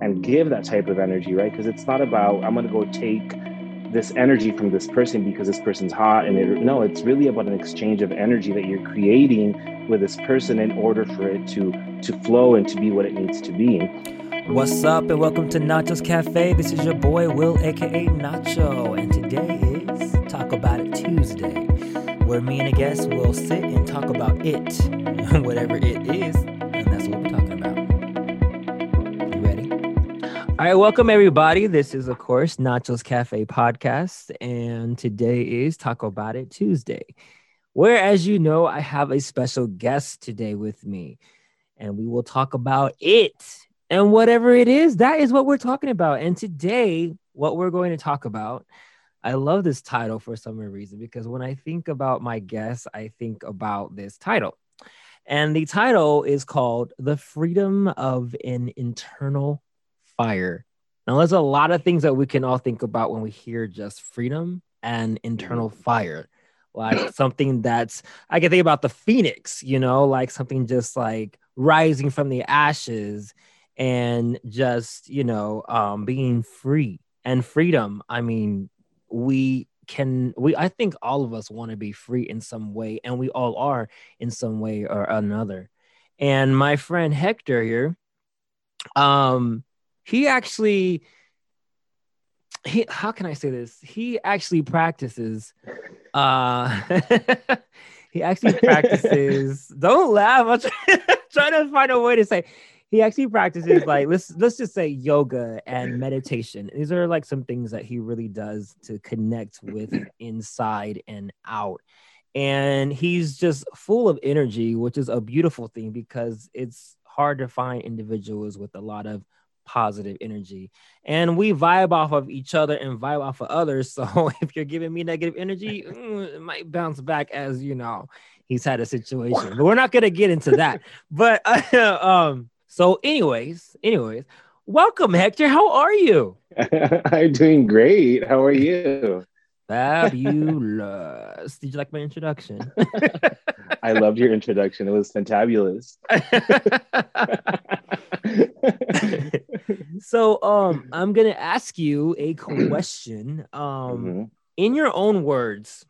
and give that type of energy, right? Because it's not about I'm gonna go take this energy from this person because this person's hot and it, no it's really about an exchange of energy that you're creating with this person in order for it to to flow and to be what it needs to be. What's up and welcome to nachos cafe. This is your boy will aka nacho and today is talk about it tuesday where me and a guest will sit and talk about it whatever it is all right, welcome everybody. This is, of course, Nachos Cafe podcast, and today is Taco About It Tuesday, where, as you know, I have a special guest today with me, and we will talk about it and whatever it is. That is what we're talking about. And today, what we're going to talk about, I love this title for some reason because when I think about my guest, I think about this title. And the title is called The Freedom of an Internal fire. Now, there's a lot of things that we can all think about when we hear just freedom and internal mm-hmm. fire. Like something that's, I can think about the phoenix, you know, like something just like rising from the ashes and just, you know, um, being free and freedom. I mean, we can we i think all of us want to be free in some way and we all are in some way or another and my friend hector here um he actually he how can I say this? He actually practices uh he actually practices don't laugh. I'm trying to find a way to say he actually practices like let's let's just say yoga and meditation. These are like some things that he really does to connect with inside and out. And he's just full of energy, which is a beautiful thing because it's hard to find individuals with a lot of positive energy. And we vibe off of each other and vibe off of others. So if you're giving me negative energy mm, it might bounce back as you know he's had a situation. But we're not going to get into that. But uh, um so anyways anyways welcome hector. How are you? I'm doing great. How are you Fabulous. Did you like my introduction? I loved your introduction. It was fantabulous. so um I'm gonna ask you a question. Um mm-hmm. in your own words,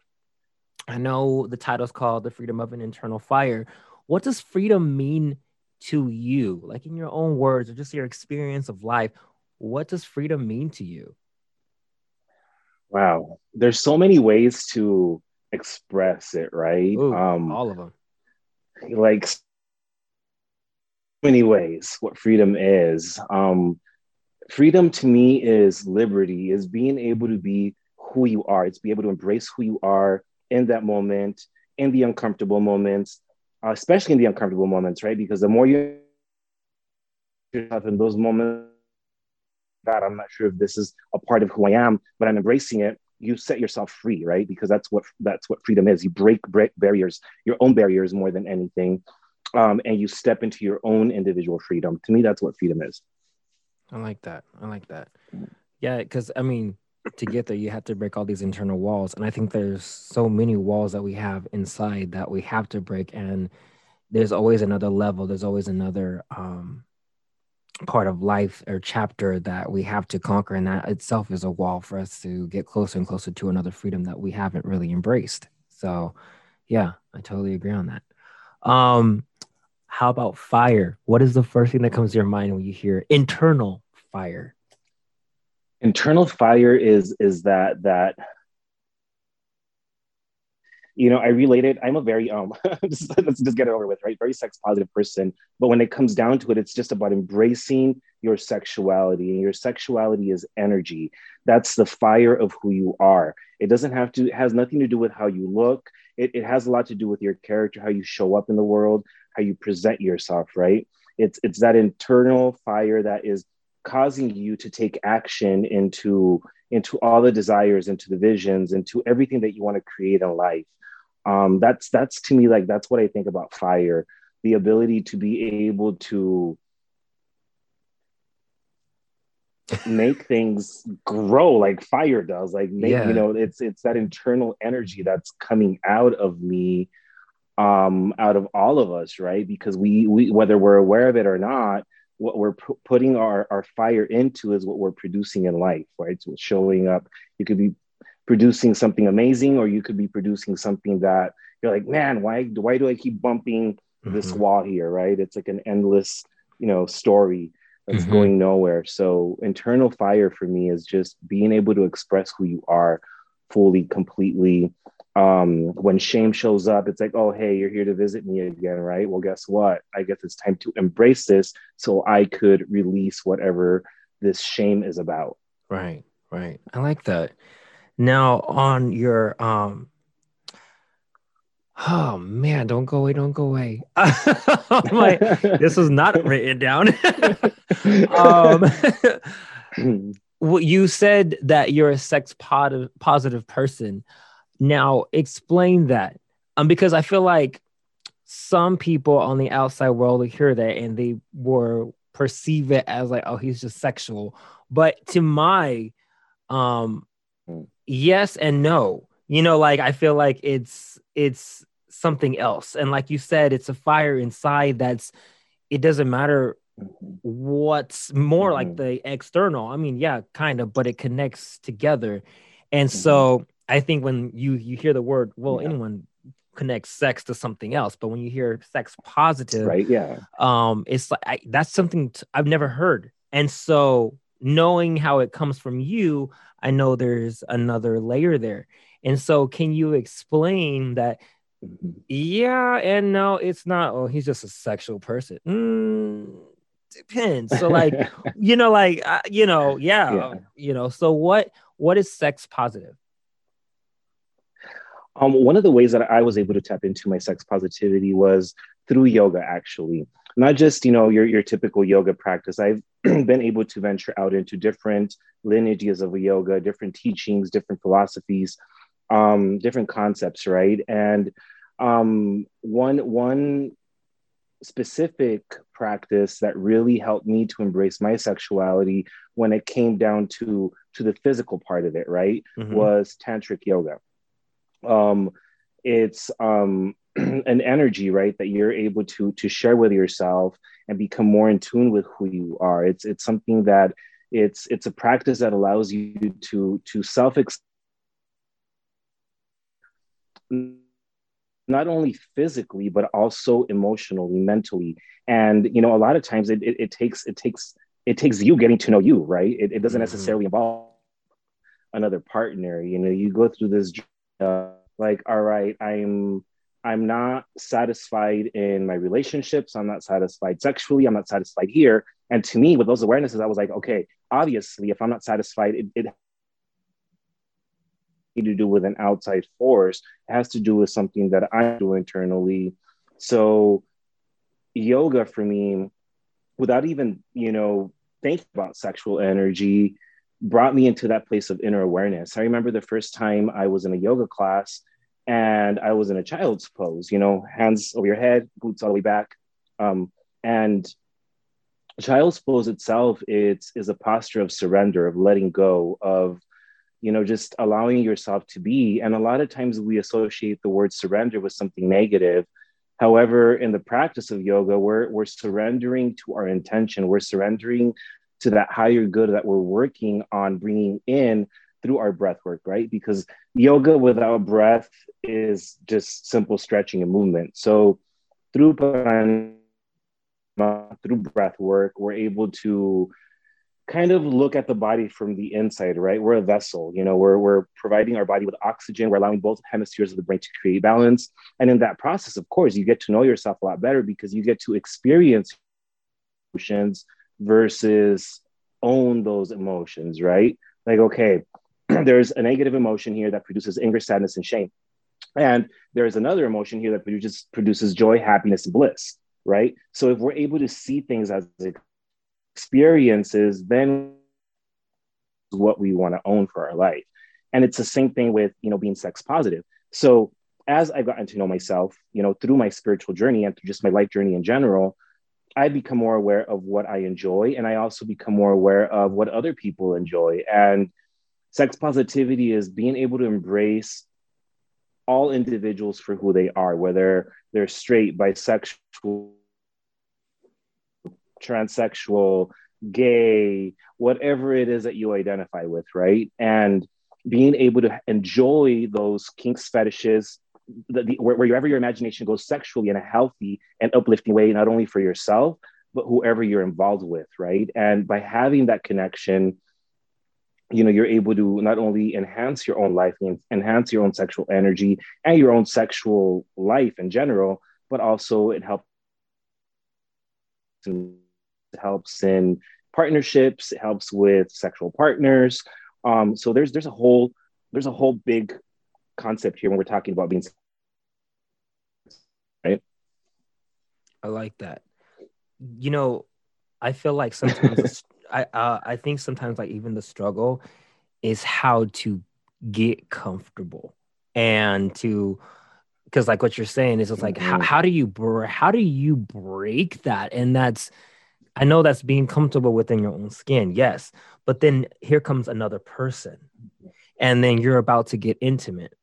I know the title's called The Freedom of an Internal Fire. What does freedom mean to you? Like in your own words or just your experience of life, what does freedom mean to you? Wow, there's so many ways to express it, right? Ooh, um, all of them. Like so many ways what freedom is. Um, freedom to me is liberty, is being able to be who you are. It's be able to embrace who you are in that moment, in the uncomfortable moments, uh, especially in the uncomfortable moments, right? Because the more you yourself in those moments God, I'm not sure if this is a part of who I am, but I'm embracing it. You set yourself free, right? Because that's what that's what freedom is. You break, break barriers, your own barriers more than anything, um, and you step into your own individual freedom. To me, that's what freedom is. I like that. I like that. Yeah, because I mean, to get there, you have to break all these internal walls, and I think there's so many walls that we have inside that we have to break, and there's always another level. There's always another um, part of life or chapter that we have to conquer and that itself is a wall for us to get closer and closer to another freedom that we haven't really embraced. So yeah i totally agree on that. Um how about fire? What is the first thing that comes to your mind when you hear internal fire? Internal fire is is that that you know, I related, I'm a very, um, just, let's just get it over with, right? Very sex positive person. But when it comes down to it, it's just about embracing your sexuality and your sexuality is energy. That's the fire of who you are. It doesn't have to, has nothing to do with how you look. It, it has a lot to do with your character, how you show up in the world, how you present yourself, right? It's, it's that internal fire that is causing you to take action into into all the desires into the visions into everything that you want to create in life um, that's that's to me like that's what I think about fire, the ability to be able to make things grow like fire does like make yeah. you know it's it's that internal energy that's coming out of me um out of all of us right because we we whether we're aware of it or not what we're p- putting our, our fire into is what we're producing in life, right? So showing up. You could be producing something amazing, or you could be producing something that you're like, man, why why do I keep bumping this Mhm. wall here, right? It's like an endless, you know, story that's Mhm. going nowhere. So internal fire for me is just being able to express who you are fully, completely. Um, when shame shows up, it's like, oh, hey, you're here to visit me again, right? Well, guess what? I guess it's time to embrace this so I could release whatever this shame is about. Right, right. I like that. Now on your um oh man, don't go away, don't go away. This is not written down. um well, you said that you're a sex positive positive person. Now explain that. Um, because I feel like some people on the outside world hear that and they were perceive it as like, oh, he's just sexual. But to my um. Yes and no. You know, like I feel like it's it's something else. And like you said, it's a fire inside that's it doesn't matter what's more like Mhm. the external i mean yeah kind of but it connects together and so i think when you you hear the word well Yeah. anyone connects sex to something else but when you hear sex positive right? Yeah. um it's like I, that's something t- i've never heard and so knowing how it comes from you i know there's another layer there and so can you explain that yeah and no it's not oh he's just a sexual person mm, depends so like you know like uh, you know yeah, Yeah. you know so what what is sex positive Um, one of the ways that I was able to tap into my sex positivity was through yoga, actually. Not just you know your your typical yoga practice. I've been able to venture out into different lineages of yoga, different teachings, different philosophies, um, different concepts, right? And um, one one specific practice that really helped me to embrace my sexuality when it came down to to the physical part of it, right? Mhm. was tantric yoga. Um, it's um, an energy, right, that you're able to to share with yourself and become more in tune with who you are. It's it's something that it's it's a practice that allows you to to self not only physically but also emotionally mentally and you know a lot of times it, it, it takes it takes it takes you getting to know you right it, it doesn't Mhm. necessarily involve another partner you know you go through this uh, like all right i'm i'm not satisfied in my relationships. I'm not satisfied sexually. I'm not satisfied here. And to me with those awarenesses i was like okay obviously if i'm not satisfied it, it to do with an outside force. It has to do with something that i do internally. So yoga for me without even you know thinking about sexual energy brought me into that place of inner awareness. I remember the first time i was in a yoga class and i was in a child's pose you know hands over your head glutes all the way back. Um, and child's pose itself it's is a posture of surrender of letting go of you know just allowing yourself to be. And a lot of times we associate the word surrender with something negative. However in the practice of yoga we're we're surrendering to our intention. We're surrendering to that higher good that we're working on bringing in through our breath work right because yoga without breath is just simple stretching and movement so through through breath work we're able to kind of look at the body from the inside, right? We're a vessel, you know, we're, we're providing our body with oxygen, we're allowing both hemispheres of the brain to create balance. And in that process, of course, you get to know yourself a lot better because you get to experience emotions versus own those emotions, right? Like, okay, there's a negative emotion here that produces anger, sadness, and shame. And there's another emotion here that produces produces joy, happiness, and bliss, right? So if we're able to see things as experiences, then what we want to own for our life. And it's the same thing with, you know, being sex positive. So as I've gotten to know myself, you know, through my spiritual journey and through just my life journey in general, I become more aware of what I enjoy. And I also become more aware of what other people enjoy. And sex positivity is being able to embrace all individuals for who they are, whether they're straight, bisexual, transsexual, gay, whatever it is that you identify with, right? And being able to enjoy those kinks, fetishes, the, the, wherever your imagination goes sexually in a healthy and uplifting way, not only for yourself, but whoever you're involved with, right? And by having that connection, you know, you're able to not only enhance your own life, enhance your own sexual energy and your own sexual life in general, but also it helps helps in partnerships, it helps with sexual partners. Um, so there's there's a whole there's a whole big concept here when we're talking about being right. I like that. You know, I feel like sometimes I uh, I think sometimes like even the struggle is how to get comfortable and to because like what you're saying is it's like mm-hmm. how, how do you how do you break that and that's i know that's being comfortable within your own skin yes but then here comes another person and then you're about to get intimate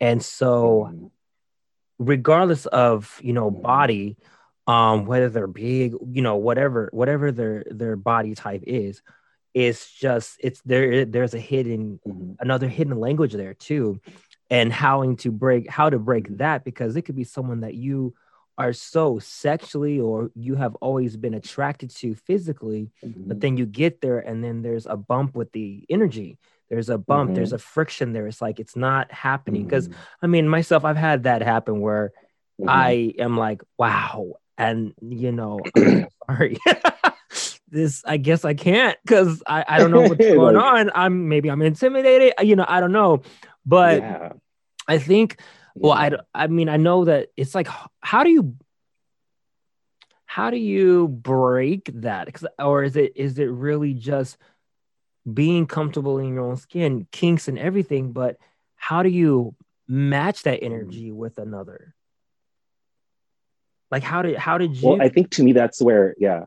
and so mm-hmm. regardless of you know body um whether they're big you know whatever whatever their their body type is it's just it's there there's a hidden mm-hmm. another hidden language there too and how to break how to break that because it could be someone that you are so sexually or you have always been attracted to physically mm-hmm. but then you get there and then there's a bump with the energy there's a bump mm-hmm. there's a friction there it's like it's not happening because mm-hmm. i mean myself i've had that happen where mm-hmm. i am like wow and you know sorry this i guess i can't because I, I don't know what's going like, on i'm maybe i'm intimidated uh, you know i don't know but yeah. I think, well, I, I mean, I know that it's like, how do you, how do you break that? Or is it, is it really just being comfortable in your own skin, kinks and everything? But how do you match that mm. energy with another? Like, how did, how did you? Well, I think to me, that's where, yeah,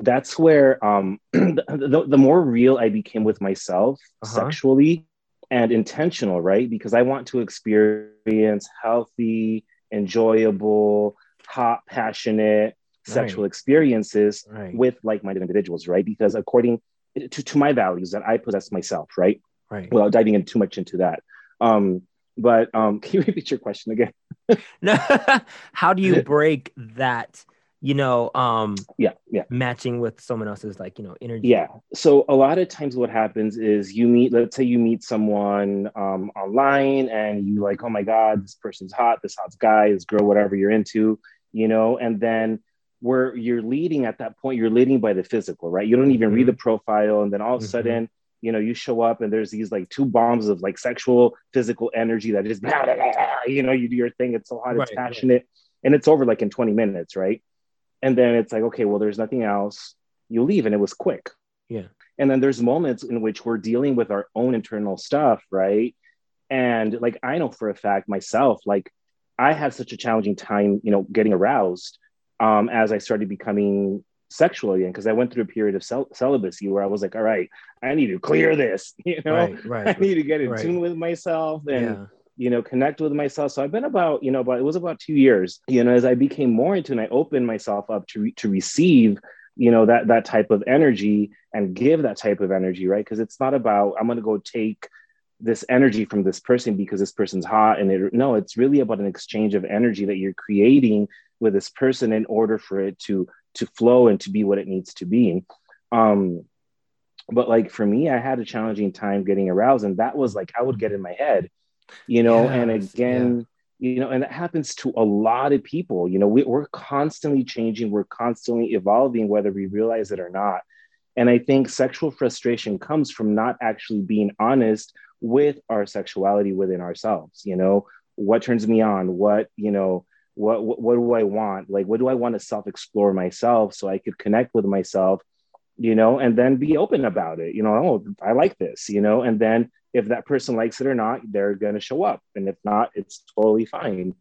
that's where um the, the, the more real I became with myself uh-huh. sexually, and intentional, right? Because I want to experience healthy, enjoyable, hot, passionate sexual right. experiences right. with like-minded individuals, right? Because according to, to my values that I possess myself, right? Right. Without diving in too much into that. Um, but um, can you repeat your question again? no, how do you break that you know um yeah yeah matching with someone else's like you know energy yeah so a lot of times what happens is you meet let's say you meet someone um online and you like oh my god this person's hot this hot guy this girl whatever you're into you know and then where you're leading at that point you're leading by the physical right you don't even mm-hmm. read the profile and then all of a mm-hmm. You know you show up and there's these like two bombs of like sexual physical energy that just blah, blah, blah, you know you do your thing. It's so hot right, it's passionate. Right. and it's over like in 20 minutes right? And then it's like okay well there's nothing else. You leave and it was quick. Yeah. And then there's moments in which we're dealing with our own internal stuff right? And like i know for a fact myself like i had such a challenging time you know getting aroused um, as i started becoming sexual again because i went through a period of cel- celibacy where i was like all right i need to clear this you know right, right, i need to get in right. tune with myself and yeah you know, connect with myself. So I've been about, you know, about it was about two years, you know, as I became more into and I opened myself up to re- to receive, you know, that that type of energy and give that type of energy, right? Because it's not about I'm gonna go take this energy from this person because this person's hot and it no, it's really about an exchange of energy that you're creating with this person in order for it to to flow and to be what it needs to be. Um, but like for me, I had a challenging time getting aroused, and that was like I would get in my head you know yes, and again yeah. you know and that happens to a lot of people you know we, we're constantly changing we're constantly evolving whether we realize it or not and i think sexual frustration comes from not actually being honest with our sexuality within ourselves you know what turns me on what you know what, what what do i want? Like what do i want to self explore myself so i could connect with myself you know and then be open about it you know oh i like this you know and then if that person likes it or not they're going to show up and if not it's totally fine.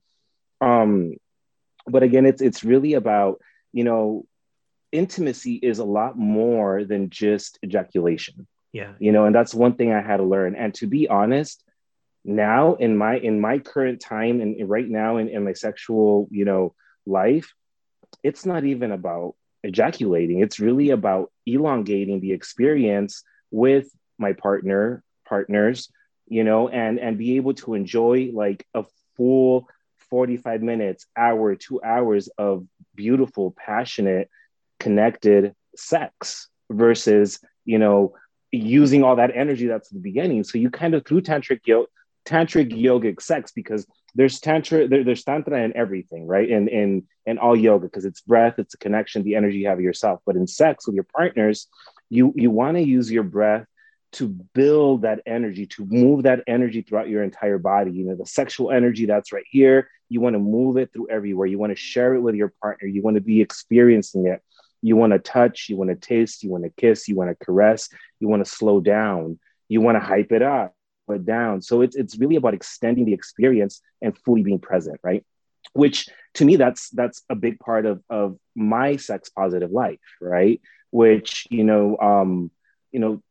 Um but again it's it's really about you know intimacy is a lot more than just ejaculation. Yeah. You know and that's one thing i had to learn and to be honest now in my in my current time and right now in, in my sexual you know life it's not even about ejaculating. It's really about elongating the experience with my partner, partners, you know, and and be able to enjoy like a full 45 minutes, hour, two hours of beautiful, passionate, connected sex versus, you know, using all that energy that's the beginning. So you kind of through tantric yoga, tantric yogic sex because there's tantra there, there's tantra in everything right? In in in all yoga because it's breath it's a connection the energy you have yourself. But in sex with your partners you you want to use your breath to build that energy to move that energy throughout your entire body. You know the sexual energy that's right here you want to move it through everywhere. You want to share it with your partner. You want to be experiencing it. You want to touch you want to taste you want to kiss you want to caress you want to slow down. You want to hype it up but down. So it's it's really about extending the experience and fully being present right? Which to me that's that's a big part of of my sex positive life right? Which you know um you know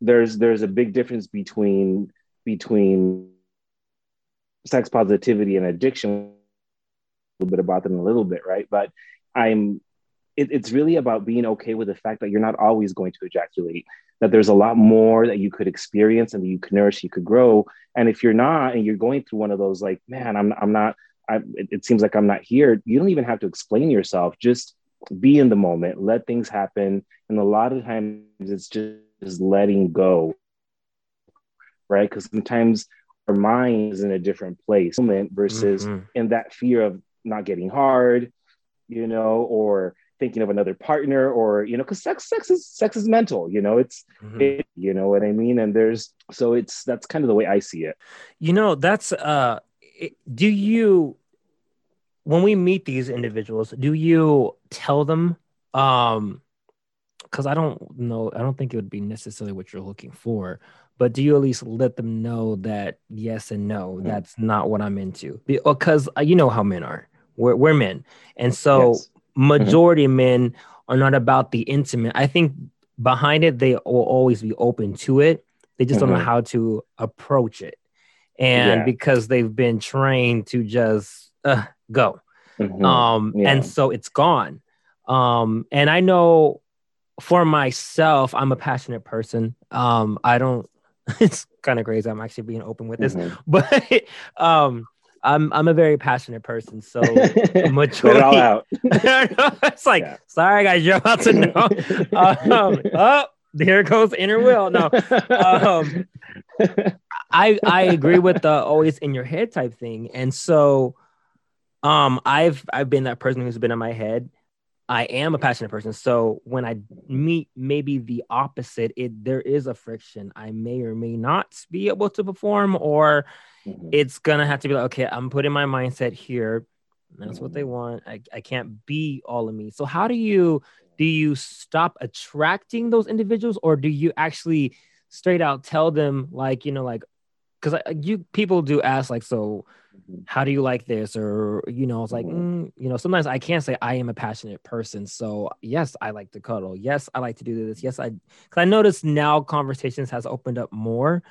there's there's a big difference between between sex positivity and addiction. A little bit about them a little bit right? But i'm it, it's really about being okay with the fact that you're not always going to ejaculate that there's a lot more that you could experience and that you could nourish you could grow and if you're not and you're going through one of those like man i'm, I'm not I, it, seems like i'm not here you don't even have to explain yourself just be in the moment let things happen and a lot of times it's just is letting go, right? Because sometimes our mind is in a different place versus mm-hmm. in that fear of not getting hard, you know, or thinking of another partner or you know because sex sex is sex is mental you know it's mm-hmm. it, you know what i mean and there's so it's that's kind of the way i see it you know that's uh do you when we meet these individuals do you tell them um because I don't know, I don't think it would be necessarily what you're looking for. But do you at least let them know that yes and no, mm-hmm. that's not what I'm into? Because uh, you know how men are. We're, we're men, and so yes. Mm-hmm. majority mm-hmm. men are not about the intimate. I think behind it, they will always be open to it. They just mm-hmm. don't know mm-hmm. how to approach it, and yeah. because they've been trained to just uh, go, mm-hmm. um, yeah. and so it's gone. Um, and I know for myself, I'm a passionate person. Um, I don't. It's kind of crazy. I'm actually being open with this, mm-hmm. but um, I'm I'm a very passionate person. So majority, it all out. it's like, yeah. sorry guys, you're about to know. um, oh, there goes inner will. No, um, I I agree with the always in your head type thing, and so um, I've I've been that person who's been in my head I am a passionate person. So when I meet maybe the opposite, it there is a friction. I may or may not be able to perform, or mm-hmm. it's gonna have to be like, okay, I'm putting my mindset here. That's mm-hmm. what they mm-hmm. want. I, I can't be all of me. So how do you do you stop attracting those individuals, or do you actually straight out tell them like, you know, like because you people do ask like, so Mm-hmm. how do you like this or you know it's like mm-hmm. mm, you know sometimes i can't say i am a passionate person so yes i like to cuddle yes i like to do this yes i because i notice now conversations has opened up more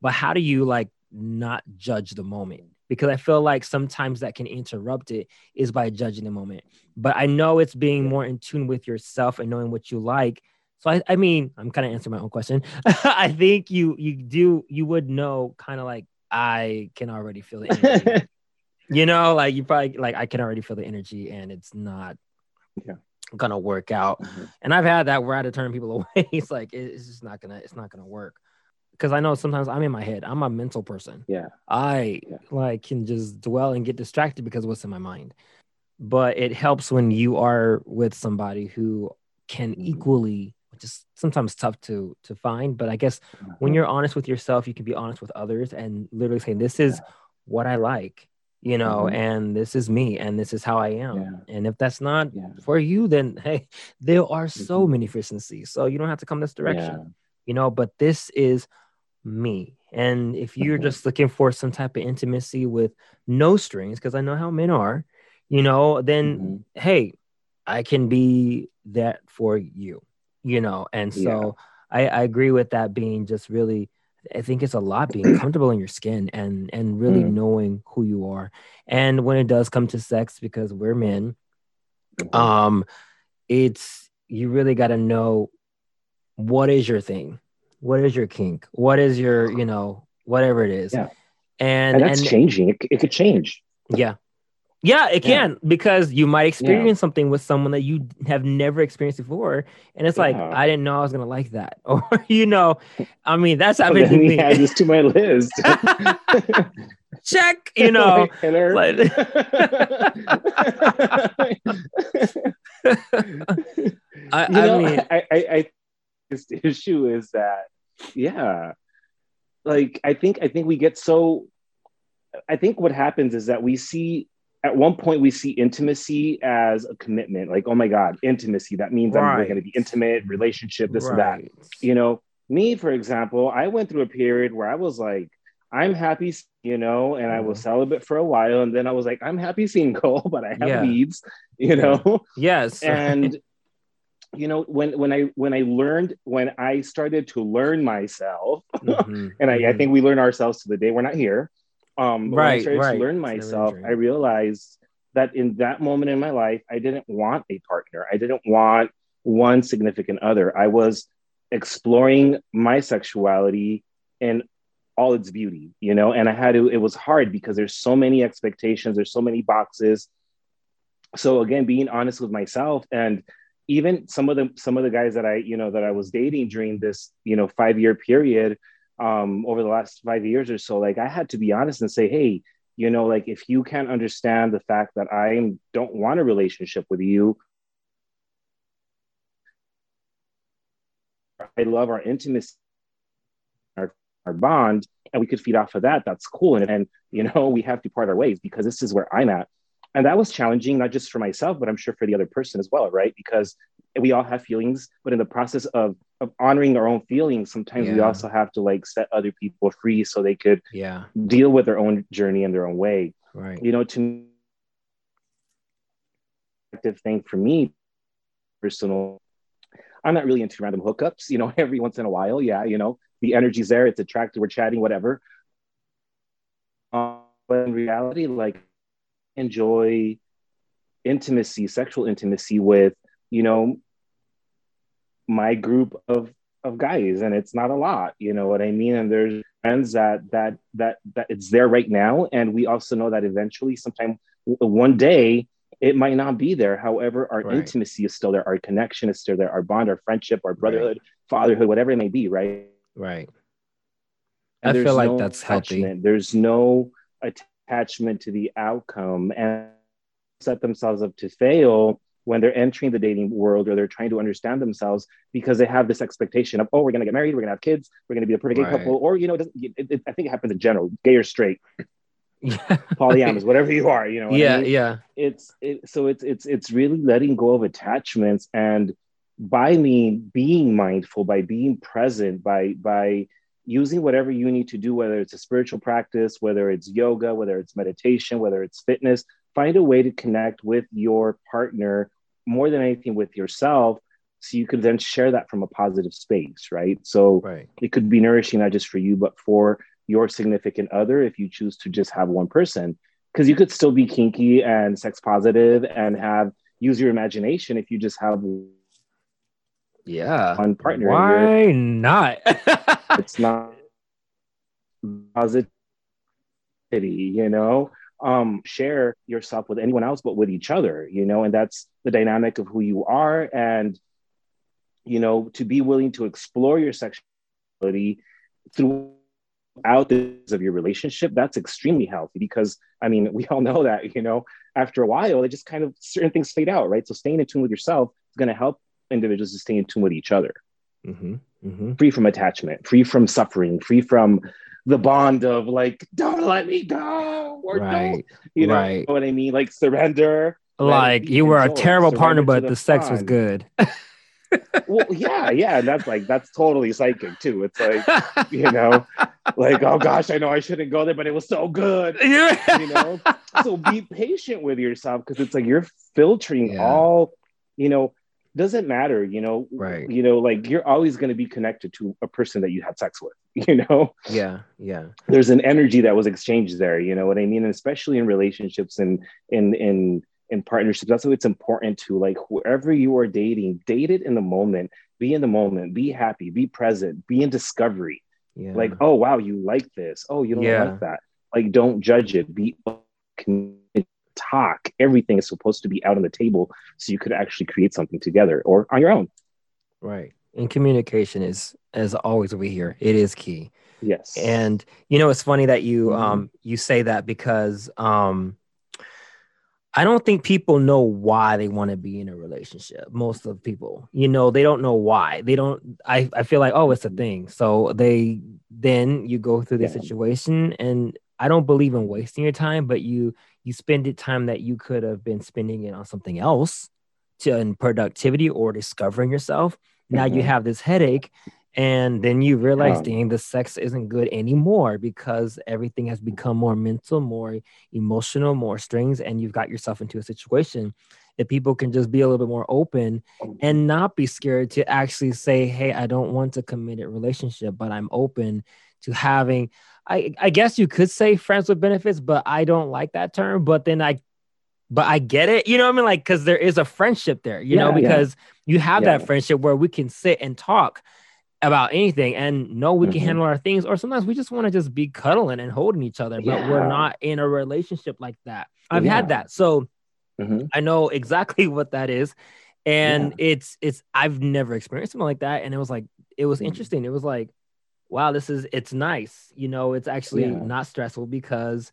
but how do you like not judge the moment because i feel like sometimes that can interrupt it is by judging the moment but i know it's being more in tune with yourself and knowing what you like so I, I mean i'm kind of answering my own question i think you you do you would know kind of like I can already feel the energy. you know, like you probably like I can already feel the energy and it's not yeah. gonna work out. Mm-hmm. And I've had that where I had to turn people away. it's like it's just not gonna it's not gonna work. Cause I know sometimes I'm in my head. I'm a mental person. Yeah. I yeah. like can just dwell and get distracted because what's in my mind. But it helps when you are with somebody who can mm-hmm. equally just sometimes tough to to find but i guess mm-hmm. when you're honest with yourself you can be honest with others and literally saying this is yeah. what i like you know mm-hmm. and this is me and this is how i am yeah. and if that's not for you then hey there are so mm-hmm. many efficiencies so you don't have to come this direction you know but this is me and if you're mm-hmm. just looking for some type of intimacy with no strings because i know how men are you know then mm-hmm. hey i can be that for you you know and so yeah. I, I agree with that being just really I think it's a lot being comfortable in your skin and and really mm. knowing who you are. And when it does come to sex, because we're men, mm-hmm. um, it's you really got to know what is your thing, what is your kink, what is your you know whatever it is, Yeah. and and that's and changing. It, it could change. yeah. Yeah, it Yeah. can because you might experience something with someone that you have never experienced before, and it's like uh-huh. I didn't know I was gonna like that, or you know, I mean that's happened to me. adds this to my list. Check, you know, like, I, you know, I mean, I, I, I this issue is that, yeah, like I think I think we get so. I think what happens is that we see at one point we see intimacy as a commitment, like oh my god, intimacy. That means I'm Right. going to be intimate, relationship, this and that. You know, me for example, I went through a period where I was like. I'm happy, you know, and I was Mhm. celibate for a while, and then I was like, I'm happy single, but I have Yeah. needs, you know Yes, and you know when when i when i learned when i started to learn myself Mhm, and I, I mhm. think we learn ourselves to the day we're not here. Um when i Right, started right. to learn myself i realized that in that moment in my life i didn't want a partner. I didn't want one significant other. I was exploring my sexuality and all its beauty you know and i had to it was hard because there's so many expectations there's so many boxes. So again being honest with myself and even some of the some of the guys that i you know that i was dating during this you know five year period um over the last five years or so like i had to be honest and say hey you know like if you can't understand the fact that i don't want a relationship with you i love our intimacy our, our bond and we could feed off of that that's cool and, and you know we have to part our ways because this is where i'm at and that was challenging not just for myself but i'm sure for the other person as well right? Because we all have feelings but in the process of of honoring our own feelings sometimes we also have to like set other people free so they could yeah, deal with their own journey in their own way. Right. you know to me active thing for me personal i'm not really into random hookups you know every once in a while yeah you know the energy's there it's attractive we're chatting whatever. Um, but in reality like enjoy intimacy sexual intimacy with you know my group of of guys. And it's not a lot you know what i mean? And there's friends that that that that it's there right now. And we also know that eventually sometime one day it might not be there. However our Right. intimacy is still there. Our connection is still there. Our bond our friendship our brotherhood fatherhood whatever it may be right? Right. And I feel like no that's healthy. There's no attachment to the outcome and set themselves up to fail when they're entering the dating world or they're trying to understand themselves because they have this expectation of, oh, we're going to get married, we're going to have kids, we're going to be a perfect gay couple. Or, you know, it doesn't, it, it, I think it happens in general, gay or straight, Yeah. polyamorous, whatever you are, you know. what I yeah, mean? yeah. it's it, so it's it's it's really letting go of attachments and by me being mindful by being present by by using whatever you need to do whether it's a spiritual practice whether it's yoga whether it's meditation whether it's fitness find a way to connect with your partner more than anything with yourself so you could then share that from a positive space right so Right. it could be nourishing not just for you but for your significant other if you choose to just have one person because you could still be kinky and sex positive and have use your imagination if you just have Yeah. one partner Why not? it's not positivity you know um share yourself with anyone else but with each other you know and that's the dynamic of who you are and you know to be willing to explore your sexuality throughout the of your relationship that's extremely healthy because i mean we all know that you know after a while it just kind of certain things fade out right so staying in tune with yourself is going to help individuals to stay in tune with each other hmm hmm free from attachment, free from suffering, free from the bond of like, don't let me go, or don't, Right. you know right. what I mean? Like surrender. Like you were a terrible partner, surrender to but the, sex was good. Well, yeah, yeah, and that's like that's totally psychic too. It's like you know, like oh gosh, I know I shouldn't go there, but it was so good. You know, so be patient with yourself because it's like you're filtering Yeah. all, you know, doesn't matter. You know, Right. You know, like you're always going to be connected to a person that you had sex with. You know, yeah. Yeah. there's an energy that was exchanged there you know what i mean and especially in relationships and in in in partnerships. That's why it's important to like whoever you are dating, date it in the moment, be in the moment, be happy, be present, be in discovery. Yeah. Like, oh wow, you like this. Oh, you don't yeah. like that. Like, don't judge it. Be talk. Everything is supposed to be out on the table so you could actually create something together or on your own. Right. And communication is, as always, we hear it is key. Yes. And you know, it's funny that you mm-hmm. um you say that because um I don't think people know why they want to be in a relationship. Most of people, you know, they don't know why. They don't. I, I feel like, oh, it's a thing. So they then you go through the yeah. situation, and I don't believe in wasting your time, but you you spend it time that you could have been spending it on something else, to in productivity or discovering yourself. Now mm-hmm. you have this headache, and then you realize yeah. dang the sex isn't good anymore because everything has become more mental more emotional more strings and you've got yourself into a situation that people can just be a little bit more open and not be scared to actually say hey i don't want a committed relationship but i'm open to having i i guess you could say friends with benefits but i don't like that term but then i but I get it. You know what I mean? Like, because there is a friendship there, you yeah, know, because yeah. you have yeah. that friendship where we can sit and talk about anything and know we can mm-hmm. handle our things or sometimes we just want to just be cuddling and holding each other but we're not in a relationship like that i've had that so mm-hmm. i know exactly what that is and it's it's i've never experienced something like that and it was like it was interesting it was like wow this is it's nice you know it's actually not stressful because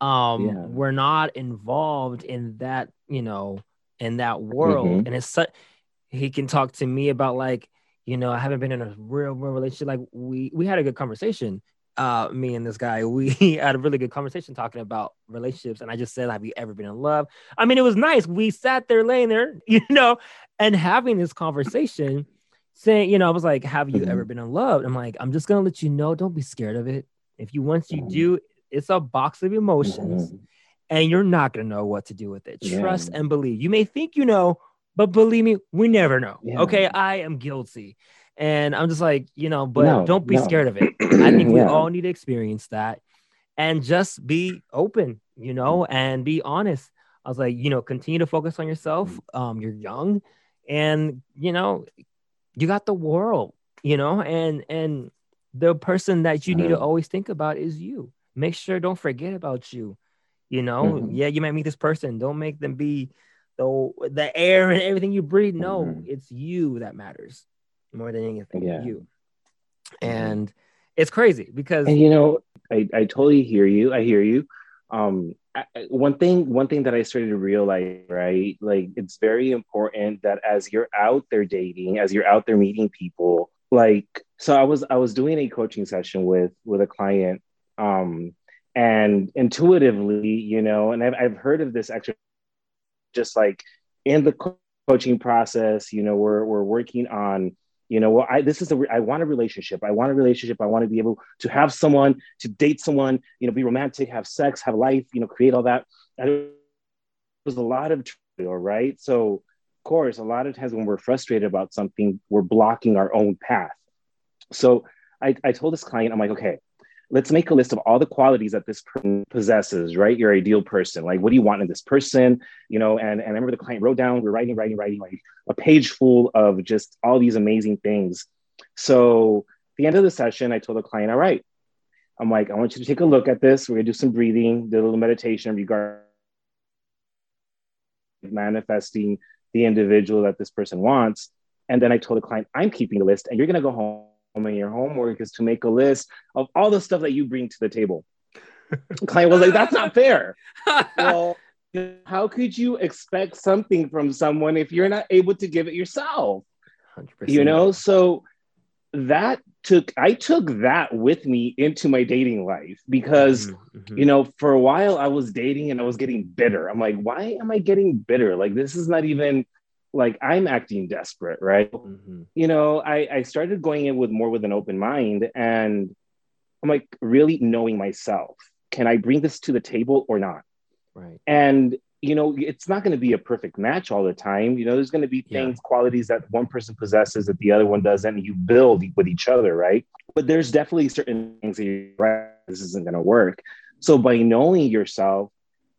um we're not involved in that you know in that world mm-hmm. and it's such he can talk to me about like you know, I haven't been in a real, real relationship. Like we we had a good conversation. Uh, me and this guy, we had a really good conversation talking about relationships. And I just said, Have you ever been in love? I mean, it was nice. We sat there laying there, you know, and having this conversation, saying, you know, I was like, Have you ever mm-hmm. been in love? I'm like, I'm just gonna let you know, don't be scared of it. If you once you mm-hmm. do, it's a box of emotions, mm-hmm. and you're not gonna know what to do with it. Yeah. Trust and believe. You may think you know, but believe me, we never know. Yeah. Okay. I am guilty. And I'm just like, you know, but no, don't be no. scared of it. I think yeah. we all need to experience that and just be open, you know, and be honest. I was like, you know, continue to focus on yourself. Um, you're young and you know, you got the world, you know, and and the person that you need to always think about is you. Make sure don't forget about you. You know, mm-hmm. yeah, you might meet this person. Don't make them be the the air and everything you breathe. No, mm-hmm. it's you that matters more than anything. Yeah. You. Mm-hmm. And it's crazy because and you know, I, I totally hear you. I hear you. Um one thing one thing that I started to realize, right? Like it's very important that as you're out there dating, as you're out there meeting people, like so I was I was doing a coaching session with with a client um and intuitively, you know, and I've, I've heard of this exercise just like in the coaching process, you know, we're, we're working on, you know, well, I, this is a, I want a relationship. I want a relationship. I want to be able to have someone, to date someone, you know, be romantic, have sex, have life, you know, create all that. And it was a lot of trial, right? So, of course, a lot of times when we're frustrated about something, we're blocking our own path. So I, I told this client, I'm like, okay, let's make a list of all the qualities that this person possesses, right? Your ideal person. Like, what do you want in this person? You know, and, and I remember the client wrote down, we're writing, writing, writing, like a page full of just all these amazing things. So at the end of the session, I told the client, all right, I'm like, I want you to take a look at this. We're gonna do some breathing, do a little meditation regarding manifesting the individual that this person wants. And then I told the client, I'm keeping the list and you're gonna go home and your homework is to make a list of all the stuff that you bring to the table. client was like, that's not fair. well, how could you expect something from someone if you're not able to give it yourself? 100%. You know, so that took I took that with me into my dating life because mm-hmm, mm-hmm. you know for a while I was dating and I was getting bitter. I'm like, why am I getting bitter? Like this is not even like I'm acting desperate, right? Mm-hmm. You know, I, I started going in with more with an open mind and I'm like really knowing myself. Can I bring this to the table or not? Right. And you know, it's not going to be a perfect match all the time. You know, there's going to be things, yeah. qualities that one person possesses that the other one doesn't, and you build with each other, right? But there's definitely certain things that you're right, this isn't going to work. So by knowing yourself,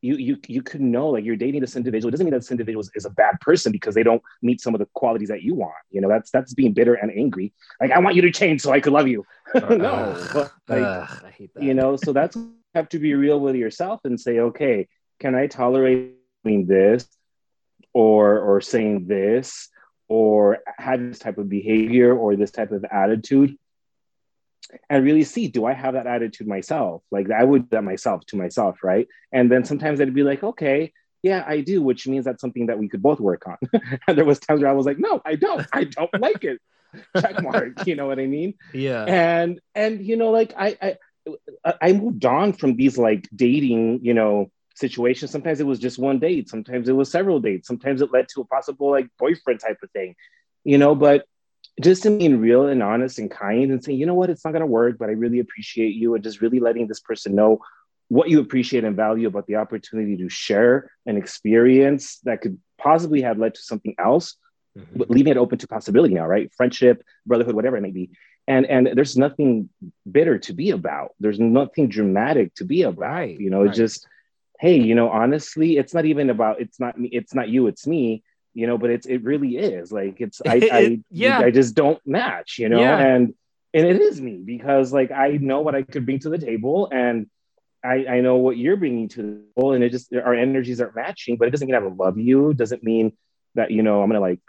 you you you could know like you're dating this individual. It doesn't mean that this individual is, is, a bad person because they don't meet some of the qualities that you want. You know, that's that's being bitter and angry. Like I want you to change so I could love you. no, but, like I hate that. you know, so that's have to be real with yourself and say, okay, can I tolerate doing this or or saying this or having this type of behavior or this type of attitude? And really see do i have that attitude myself? Like i would that myself to myself right? And then sometimes i'd be like okay yeah i do which means that's something that we could both work on. And there was times where i was like no i don't i don't like it. Check mark you know what i mean? Yeah. And and you know like i i i moved on from these like dating you know situations. Sometimes it was just one date. Sometimes it was several dates. Sometimes it led to a possible like boyfriend type of thing you know? But just to being real and honest and kind and saying, you know what, it's not going to work, but I really appreciate you. And just really letting this person know what you appreciate and value about the opportunity to share an experience that could possibly have led to something else, mm-hmm. but leaving it open to possibility now, right? Friendship, brotherhood, whatever it may be. And and there's nothing bitter to be about. There's nothing dramatic to be about. Right, you know, right. it's just, hey, you know, honestly, it's not even about it's not me, it's not you, it's me you know but it's it really is. Like it's i I, yeah. I just don't match you know? Yeah. and and it is me because like i know what i could bring to the table and i i know what you're bringing to the table and it just our energies aren't matching but it doesn't mean i don't love you. Doesn't mean that you know i'm gonna like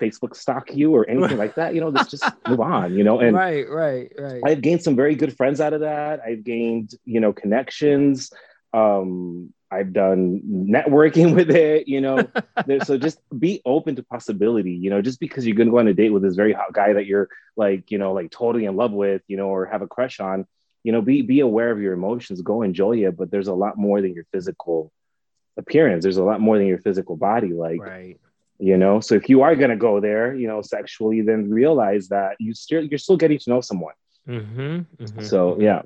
facebook stalk you or anything like that you know? Let's just move on you know? And right right right. I've gained some very good friends out of that. I've gained you know connections. Um I've done networking with it, you know. so just be open to possibility, you know, just because you're gonna go on a date with this very hot guy that you're like, you know, like totally in love with, you know, or have a crush on, you know, be be aware of your emotions, go enjoy it. But there's a lot more than your physical appearance. There's a lot more than your physical body. Like right. you know, so if you are gonna go there, you know, sexually, then realize that you still you're still getting to know someone. Mm-hmm, mm-hmm. So yeah.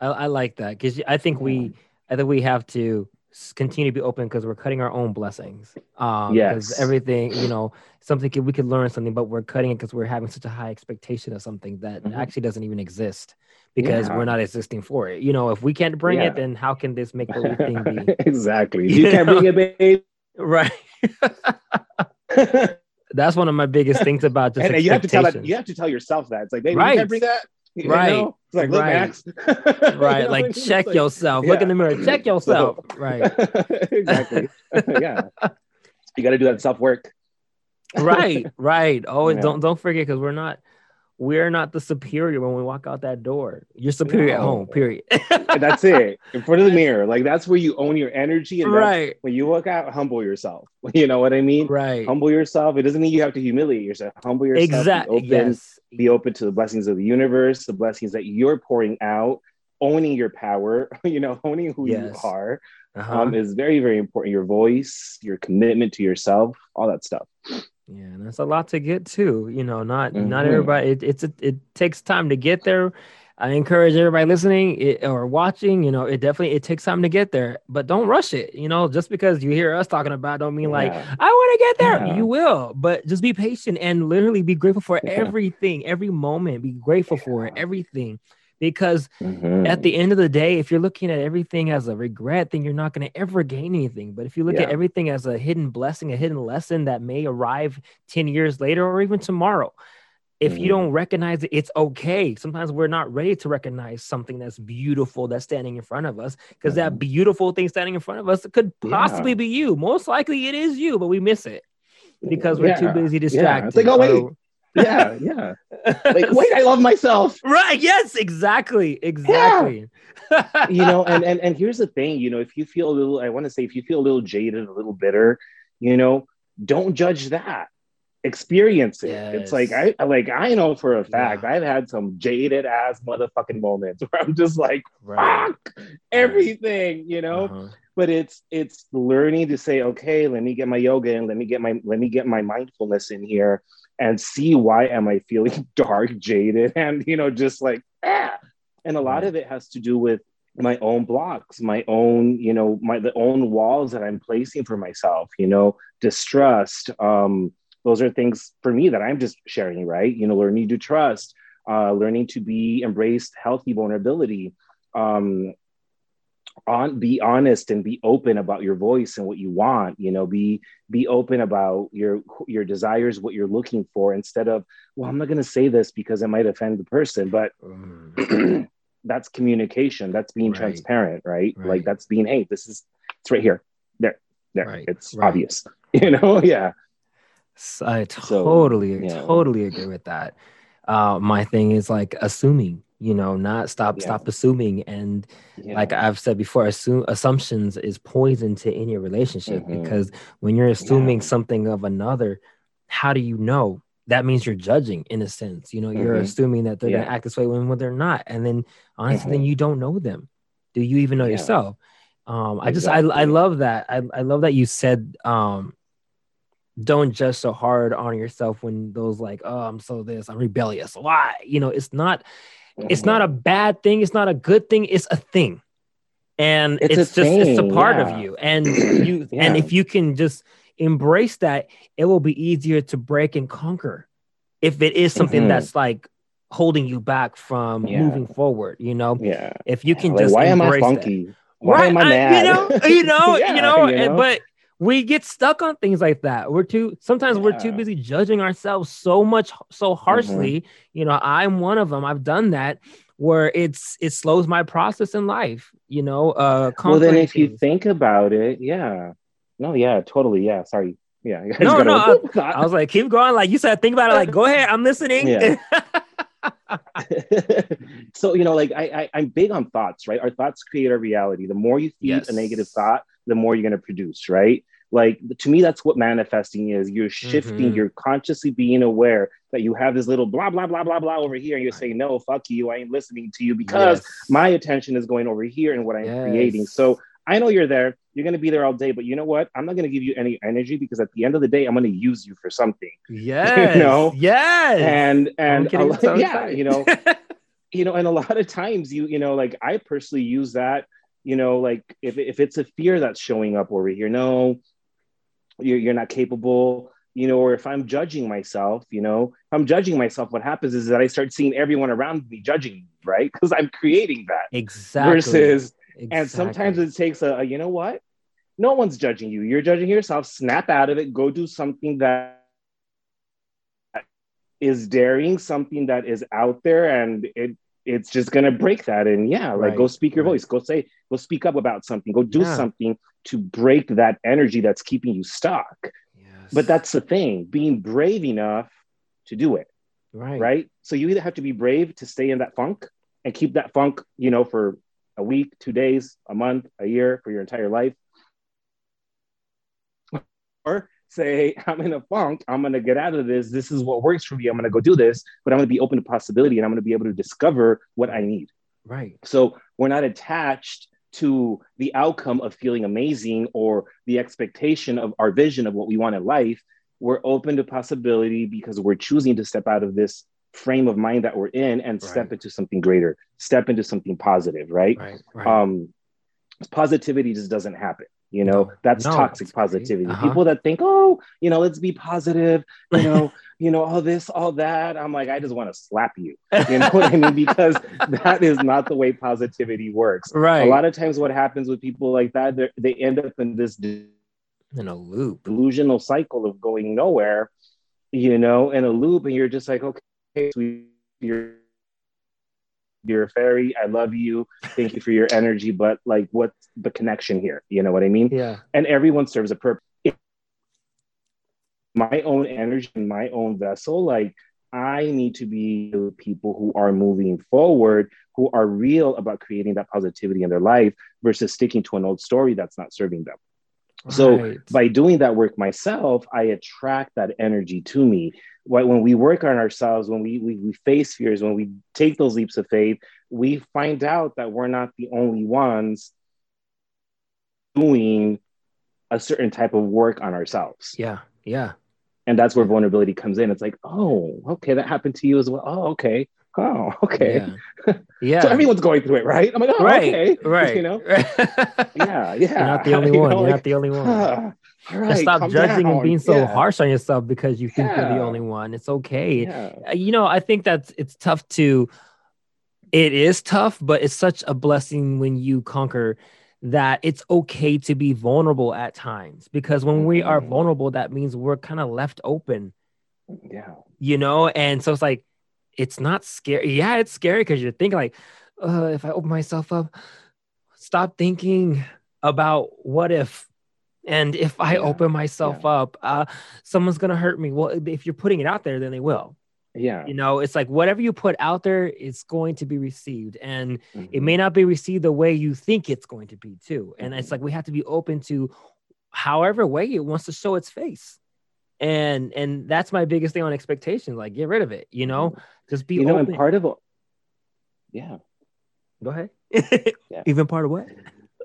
I, I like that because I think we I think we have to continue to be open because we're cutting our own blessings. Um, yes. everything, you know, something we could learn something, but we're cutting it because we're having such a high expectation of something that mm-hmm. actually doesn't even exist because yeah. we're not existing for it. You know, if we can't bring yeah. it, then how can this make believe thing be? exactly. You, you can't bring it, babe. Right. That's one of my biggest things about just and you have to tell that you have to tell yourself that it's like, baby, right. you can't bring that. You right. Know? It's like, look, right. Max. right. Like, check like, yourself. Yeah. Look in the mirror. Check yourself. So, right. exactly. yeah. You got to do that self work. right. Right. Always yeah. don't don't forget because we're not we're not the superior when we walk out that door. You're superior no. at home, period. that's it. In front of the mirror. Like that's where you own your energy. And right. when you walk out, humble yourself. You know what I mean? Right. Humble yourself. It doesn't mean you have to humiliate yourself. Humble yourself. Exactly. Be open, yes. be open to the blessings of the universe, the blessings that you're pouring out, owning your power, you know, owning who yes. you are. Uh-huh. Um, is very, very important. Your voice, your commitment to yourself, all that stuff. Yeah, and that's a lot to get to. You know, not mm-hmm. not everybody. It, it's a, it takes time to get there. I encourage everybody listening it, or watching. You know, it definitely it takes time to get there, but don't rush it. You know, just because you hear us talking about, don't mean yeah. like I want to get there. Yeah. You will, but just be patient and literally be grateful for yeah. everything, every moment. Be grateful for it, everything because mm-hmm. at the end of the day if you're looking at everything as a regret then you're not going to ever gain anything but if you look yeah. at everything as a hidden blessing a hidden lesson that may arrive 10 years later or even tomorrow if mm-hmm. you don't recognize it it's okay sometimes we're not ready to recognize something that's beautiful that's standing in front of us because mm-hmm. that beautiful thing standing in front of us could possibly yeah. be you most likely it is you but we miss it because we're yeah. too busy distracted. It's like, oh wait, yeah, yeah. Like, wait, I love myself. Right. Yes, exactly. Exactly. Yeah. you know, and, and and here's the thing, you know, if you feel a little, I want to say if you feel a little jaded, a little bitter, you know, don't judge that. Experience it. Yes. It's like I like I know for a fact yeah. I've had some jaded ass motherfucking moments where I'm just like, right. fuck everything, you know. Uh-huh but it's it's learning to say okay let me get my yoga and let me get my let me get my mindfulness in here and see why am I feeling dark, jaded, and you know, just like ah. And a lot of it has to do with my own blocks, my own, you know, my the own walls that I'm placing for myself, you know, distrust. Um, those are things for me that I'm just sharing, right? You know, learning to trust, uh, learning to be embraced healthy vulnerability. Um, on be honest and be open about your voice and what you want you know be be open about your your desires what you're looking for instead of well i'm not going to say this because it might offend the person but mm. that's communication that's being right. transparent right? right? like that's being hey this is it's right here there there right. it's obvious you know yeah i totally so, yeah. totally agree with that uh my thing is like assuming you know not stop yeah. stop assuming and yeah. like i've said before assume assumptions is poison to any relationship mm-hmm. because when you're assuming yeah. something of another how do you know that means you're judging in a sense you know you're mm-hmm. assuming that they're going to act this way when, when they're not and then honestly mm-hmm. then you don't know them do you even know yourself um i just I, I love that I, I love that you said um don't judge so hard on yourself when those like oh i'm so this i'm rebellious why you know it's not it's not a bad thing. It's not a good thing. It's a thing, and it's, it's just thing, it's a part yeah. of you. And you yeah. and if you can just embrace that, it will be easier to break and conquer. If it is something mm-hmm. that's like holding you back from yeah. moving forward, you know. Yeah. If you can like, just why am I funky? That. Why right, am I mad? I, you know, you know, you know, you know? but we get stuck on things like that. We're too sometimes yeah. we're too busy judging ourselves so much so harshly. Mm-hmm. You know, I'm one of them. I've done that where it's it slows my process in life. You know, uh, well then if you think about it, yeah, no, yeah, totally, yeah. Sorry, yeah. No, no, I, I, was like, keep going. Like you said, think about it. Like, go ahead, I'm listening. Yeah. so you know, like I, I, am big on thoughts, right? Our thoughts create our reality. The more you feed yes. a negative thought, the more you're going to produce, right? Like to me that's what manifesting is. You're shifting mm-hmm. you're consciously being aware that you have this little blah blah blah blah blah over here and you're saying no fuck you i ain't listening to you because yes. my attention is going over here and what i'm yes. creating so i know you're there you're going to be there all day but you know what? I'm not going to give you any energy because at the end of the day i'm going to use you for something. Yeah you know? Yes. And and so yeah you know. You know and a lot of times you you know like i personally use that you know like if, if it's a fear that's showing up over here no you're, you're not capable you know or if i'm judging myself you know if i'm judging myself what happens is that i start seeing everyone around me judging me right? Because i'm creating that exactly. versus exactly. and sometimes it takes a, a you know what? No one's judging you. You're judging yourself. Snap out of it. Go do something that is daring something that is out there and it it's just gonna break that. And yeah like right, go speak your right. voice. Go say go speak up about something. Go do yeah. something to break that energy that's keeping you stuck. Yes. but that's the thing being brave enough to do it right. right? So you either have to be brave to stay in that funk and keep that funk you know for a week two days a month a year for your entire life. Or say, I'm in a funk, I'm gonna get out of this. This is what works for me. I'm gonna go do this, but I'm gonna be open to possibility and I'm gonna be able to discover what I need. Right. So we're not attached to the outcome of feeling amazing or the expectation of our vision of what we want in life. We're open to possibility because we're choosing to step out of this frame of mind that we're in and right. step into something greater, step into something positive, right? Right. right. Um, positivity just doesn't happen you know that's no, toxic positivity. Uh-huh. people that think oh you know let's be positive you know you know all this all that. I'm like i just want to slap you you know what i mean? Because that is not the way positivity works. Right. a lot of times what happens with people like that they end up in this in a loop. delusional cycle of going nowhere you know in a loop and you're just like okay sweet, you're you're a fairy. I love you. Thank you for your energy. But like, what's the connection here? You know what I mean? Yeah. And everyone serves a purpose. My own energy and my own vessel, like I need to be people who are moving forward, who are real about creating that positivity in their life versus sticking to an old story that's not serving them. Right. So by doing that work myself, I attract that energy to me when we work on ourselves, when we, we, we face fears, when we take those leaps of faith, we find out that we're not the only ones doing a certain type of work on ourselves. Yeah. Yeah. And that's where vulnerability comes in. It's like, oh, okay, that happened to you as well. Oh, okay. Oh, okay. Yeah. yeah. so everyone's going through it, right? I'm like, oh, right. okay. Right. You know? yeah. Yeah. You're not the only one. You are like, not the only one. Right, stop judging down. and being so yeah. harsh on yourself because you think yeah. you're the only one. It's okay. Yeah. Uh, you know, I think that's it's tough to it is tough, but it's such a blessing when you conquer that it's okay to be vulnerable at times because when we are Mhm. vulnerable, that means we're kind of left open, Yeah. you know? And so it's like, it's not scary. Yeah, it's scary because you're thinking, like, uh, if I open myself up, stop thinking about what if. And if I Yeah, open myself up, uh, someone's gonna hurt me. Well, if you're putting it out there, then they will. Yeah. You know, it's like whatever you put out there, it's going to be received. And it Mhm. may not be received the way you think it's going to be too and it's Mhm. like we have to be open to however way it wants to show its face and and that's my biggest thing on expectations like get rid of it you know mm-hmm. just be you know, open and part of it. yeah. go ahead Yeah. even part of what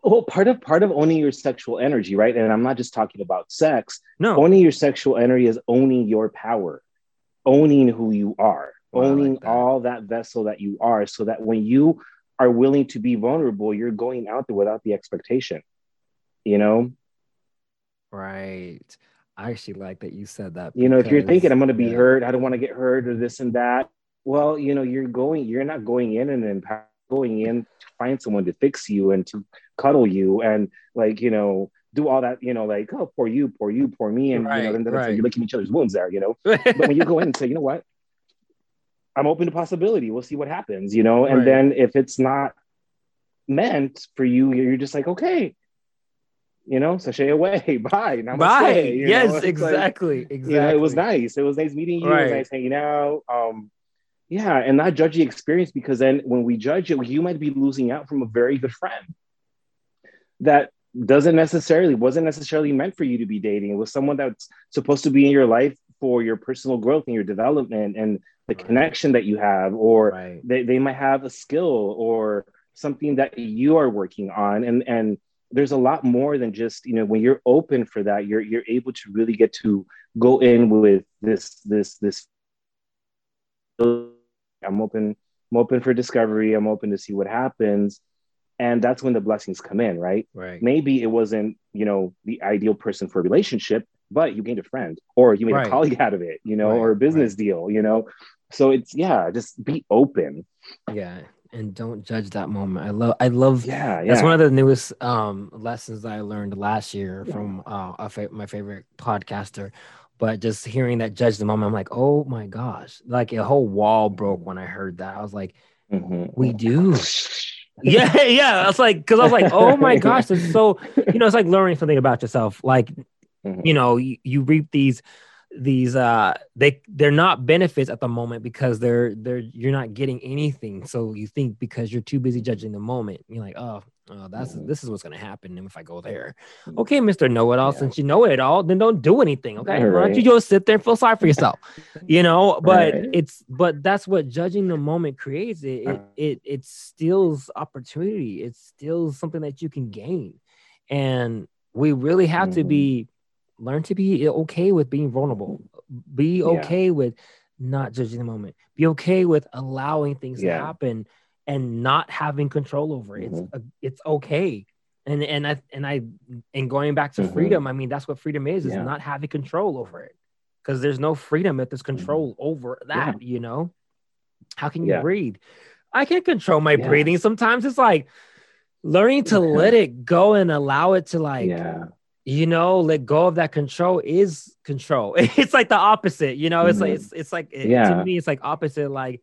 Well, part of part of owning your sexual energy, right? And I'm not just talking about sex. no Owning your sexual energy is owning your power, owning who you are, Oh, I like owning that. all that vessel that you are, so that when you are willing to be vulnerable, you're going out there without the expectation. You know, right i actually like that you said that you know, if you're thinking I'm going to be yeah. hurt, I don't want to get hurt, or this and that. Well, you know, you're going, you're not going in and empower, going in to find someone to fix you and to cuddle you and like, you know, do all that, you know, like, oh, poor you, poor you, poor me, and you Right, know, then that's right. like you're licking each other's wounds there, you know. But when you go in and say, you know what, I'm open to possibility. We'll see what happens, you know. And Right. then if it's not meant for you, you're just like, okay, you know, sashay away, bye, namaste. bye yes know? It's like- exactly exactly you know, it was nice. It was nice meeting you. It Right. was nice hanging out. Um, yeah, and not judge the experience because then when we judge it, you might be losing out from a very good friend that doesn't necessarily wasn't necessarily meant for you to be dating. It was someone that's supposed to be in your life for your personal growth and your development and the Right. connection that you have, or right they, they might have a skill or something that you are working on and and there's a lot more than just you know when you're open for that you're you're able to really get to go in with this this this. I'm open i'm open for discovery i'm open to see what happens and that's when the blessings come in right? Right. Maybe it wasn't you know the ideal person for a relationship but you gained a friend or you made Right. a colleague out of it you know Right, or a business deal you know? So it's yeah just be open. Yeah and don't judge that moment i love i love yeah yeah That's one of the newest um, lessons that I learned last year Yeah. from uh, a fa- my favorite podcaster. But just hearing that judge the moment, I'm like, oh my gosh, like a whole wall broke when I heard that. I was like, Mhm. we do. yeah, yeah. I was like, because I was like, oh my gosh, it's so, you know, it's like learning something about yourself. Like, Mhm. you know, you, you reap these these uh they they're not benefits at the moment because they're they're you're not getting anything. So you think because you're too busy judging the moment you're like oh, oh that's Mhm. this is what's going to happen if i go there. Okay mr know-it-all Yeah. since you know it all then don't do anything okay? Yeah, why don't you just sit there and feel sorry for yourself you know? But Right. it's but that's what judging the moment creates. It it, it it steals opportunity. It steals something that you can gain. And we really have to Mhm. be learn to be okay with being vulnerable be Yeah. okay with not judging the moment be okay with allowing things to happen and not having control over it Mhm. it's, it's okay and and i and i and going back to Mhm. freedom i mean that's what freedom is is Yeah. not having control over it because there's no freedom if there's control over that you know how can you Mm-hmm. Yeah. breathe i can't control my Yeah. breathing sometimes it's like learning to Yeah. let it go and allow it to like yeah you know let go of that control is control it's like the opposite you know it's like Mhm. it's, it's like it- Yeah. to me it's like opposite like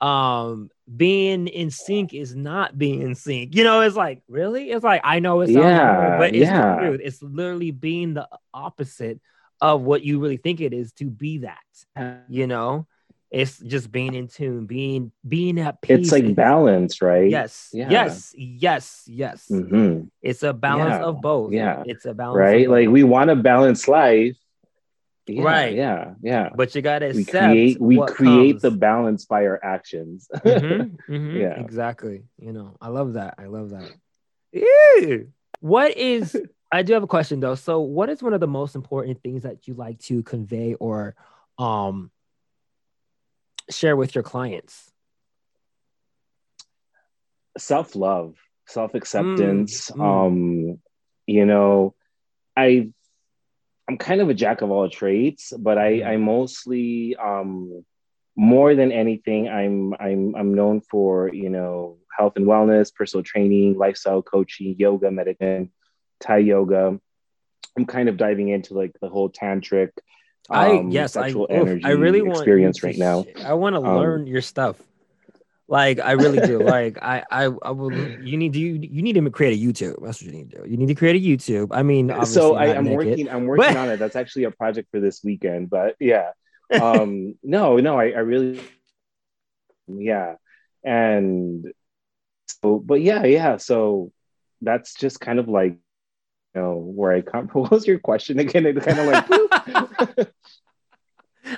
um being in sync is not being in sync you know it's like really it's like i know it's Yeah, weird, but it's yeah. the truth it's literally being the opposite of what you really think it is to be that you know it's just being in tune being being at peace it's like balance right? Yes Yeah. yes yes yes. Hmm it's a balance Yeah, of both. Yeah. it's a balance right? like we want a balanced life. Yeah, Right. yeah yeah. But you gotta we create we create comes. the balance by our actions. Mhm, mhm, Yeah. exactly. You know i love that. I love that. Ew. what is i do have a question though. So what is one of the most important things that you like to convey or um share with your clients self-love self-acceptance Mm, mm. um you know i i'm kind of a jack of all trades but i Mhm. i mostly um more than anything i'm i'm i'm known for you know health and wellness, personal training, lifestyle coaching, yoga, meditation, Thai yoga. I'm kind of diving into like the whole tantric. I um, yes, I, oof, I really want experience right now. I want to um, learn your stuff. Like I really do. like I, I, I will. You need to. You, you need to create a YouTube. That's what you need to do. You need to create a YouTube. I mean, so I, am working. I'm working but... on it. That's actually a project for this weekend. But yeah, um, no, no, I, I really, yeah, and so, but yeah, yeah. So that's just kind of like, know, where I come. What was your question again? It kind of like.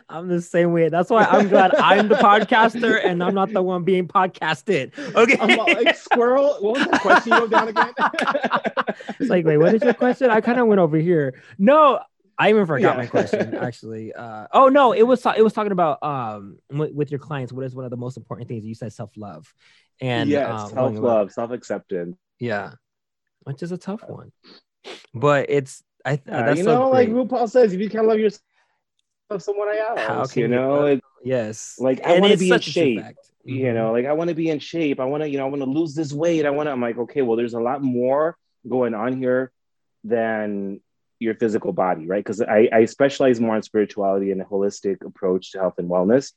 I'm the same way. That's why I'm glad I'm the podcaster and I'm not the one being podcasted. Okay. I'm like squirrel. What was the question you wrote down again? it's like, wait, what is your question? I kind of went over here. No, I even forgot yeah. my question actually. Uh, oh no, it was it was talking about um with, with, your clients. What is one of the most important things? You said self love, and yeah, um, self love, self acceptance. Yeah, which is a tough one, but it's I uh, you know like RuPaul says, if you can't love yourself someone else. You know? Uh, yes. Like I want to be in shape. Mm-hmm. You know, like I want to be in shape. I want to, you know, I want to lose this weight. I want to. I'm like, okay, well, there's a lot more going on here than your physical body, right? Because I, I specialize more in spirituality and a holistic approach to health and wellness,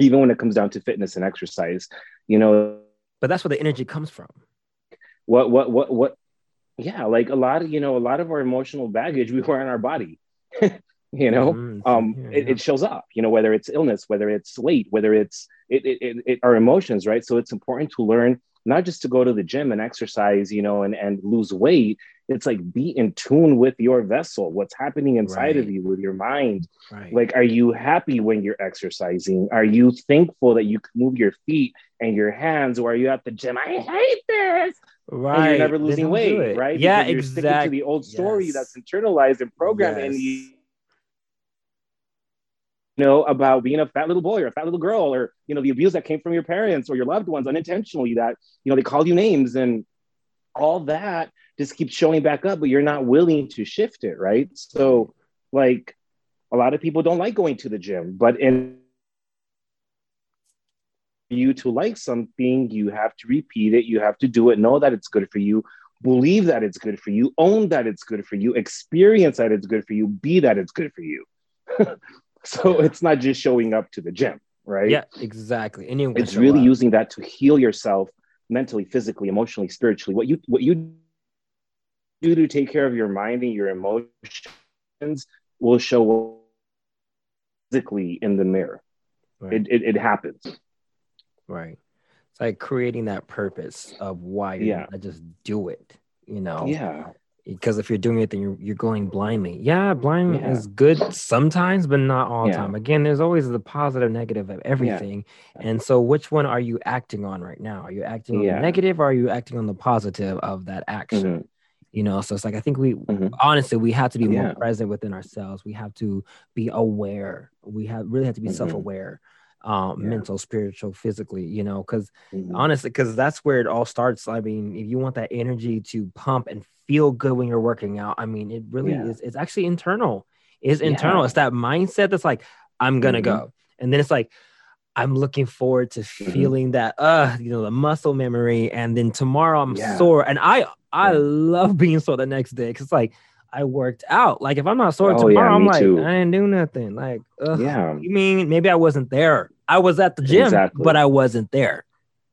even when it comes down to fitness and exercise. You know, but that's where the energy comes from. What, what, what, what? Yeah, like a lot of you know, a lot of our emotional baggage we wear in our body. you know mm-hmm. um yeah, it, it, shows up you know whether it's illness whether it's weight whether it's it, it, it, our emotions right so it's important to learn not just to go to the gym and exercise you know and and lose weight it's like be in tune with your vessel what's happening inside right. of you with your mind right. like are you happy when you're exercising are you thankful that you can move your feet and your hands or are you at the gym i hate this Right. And you're never losing weight, right? Yeah, because you're exactly. sticking to the old story yes. that's internalized and programmed yes. in you you know, about being a fat little boy or a fat little girl, or you know, the abuse that came from your parents or your loved ones unintentionally that you know they call you names and all that just keeps showing back up, but you're not willing to shift it, right? So, like, a lot of people don't like going to the gym, but in you to like something, you have to repeat it, you have to do it, know that it's good for you, believe that it's good for you, own that it's good for you, experience that it's good for you, be that it's good for you. So it's not just showing up to the gym, right? Yeah, exactly. Anyone it's really up. using that to heal yourself mentally, physically, emotionally, spiritually. What you what you do to take care of your mind and your emotions will show physically in the mirror. Right. It, it, it happens. Right. It's like creating that purpose of why yeah. just do it, you know? Yeah because if you're doing it then you're, you're going blindly yeah blind yeah. is good sometimes but not all the yeah. time again there's always the positive negative of everything yeah. and so which one are you acting on right now are you acting on the negative or are you acting on the positive of that action mm-hmm. you know so it's like i think we mm-hmm. honestly we have to be more present within ourselves we have to be aware we have really have to be mm-hmm. self-aware um, yeah. mental, spiritual, physically, you know, because mm-hmm. honestly, because that's where it all starts. I mean, if you want that energy to pump and feel good when you're working out, I mean, it really yeah. is. It's actually internal. It's internal. It's that mindset that's like, I'm gonna mm-hmm. go, and then it's like, I'm looking forward to mm-hmm. feeling that, uh, you know, the muscle memory, and then tomorrow I'm sore, and I I love being sore the next day because it's like I worked out. Like if I'm not sore oh, tomorrow, yeah, I'm like, too. I didn't do nothing. Like, ugh, yeah. You mean maybe I wasn't there? I was at the gym, exactly. but I wasn't there.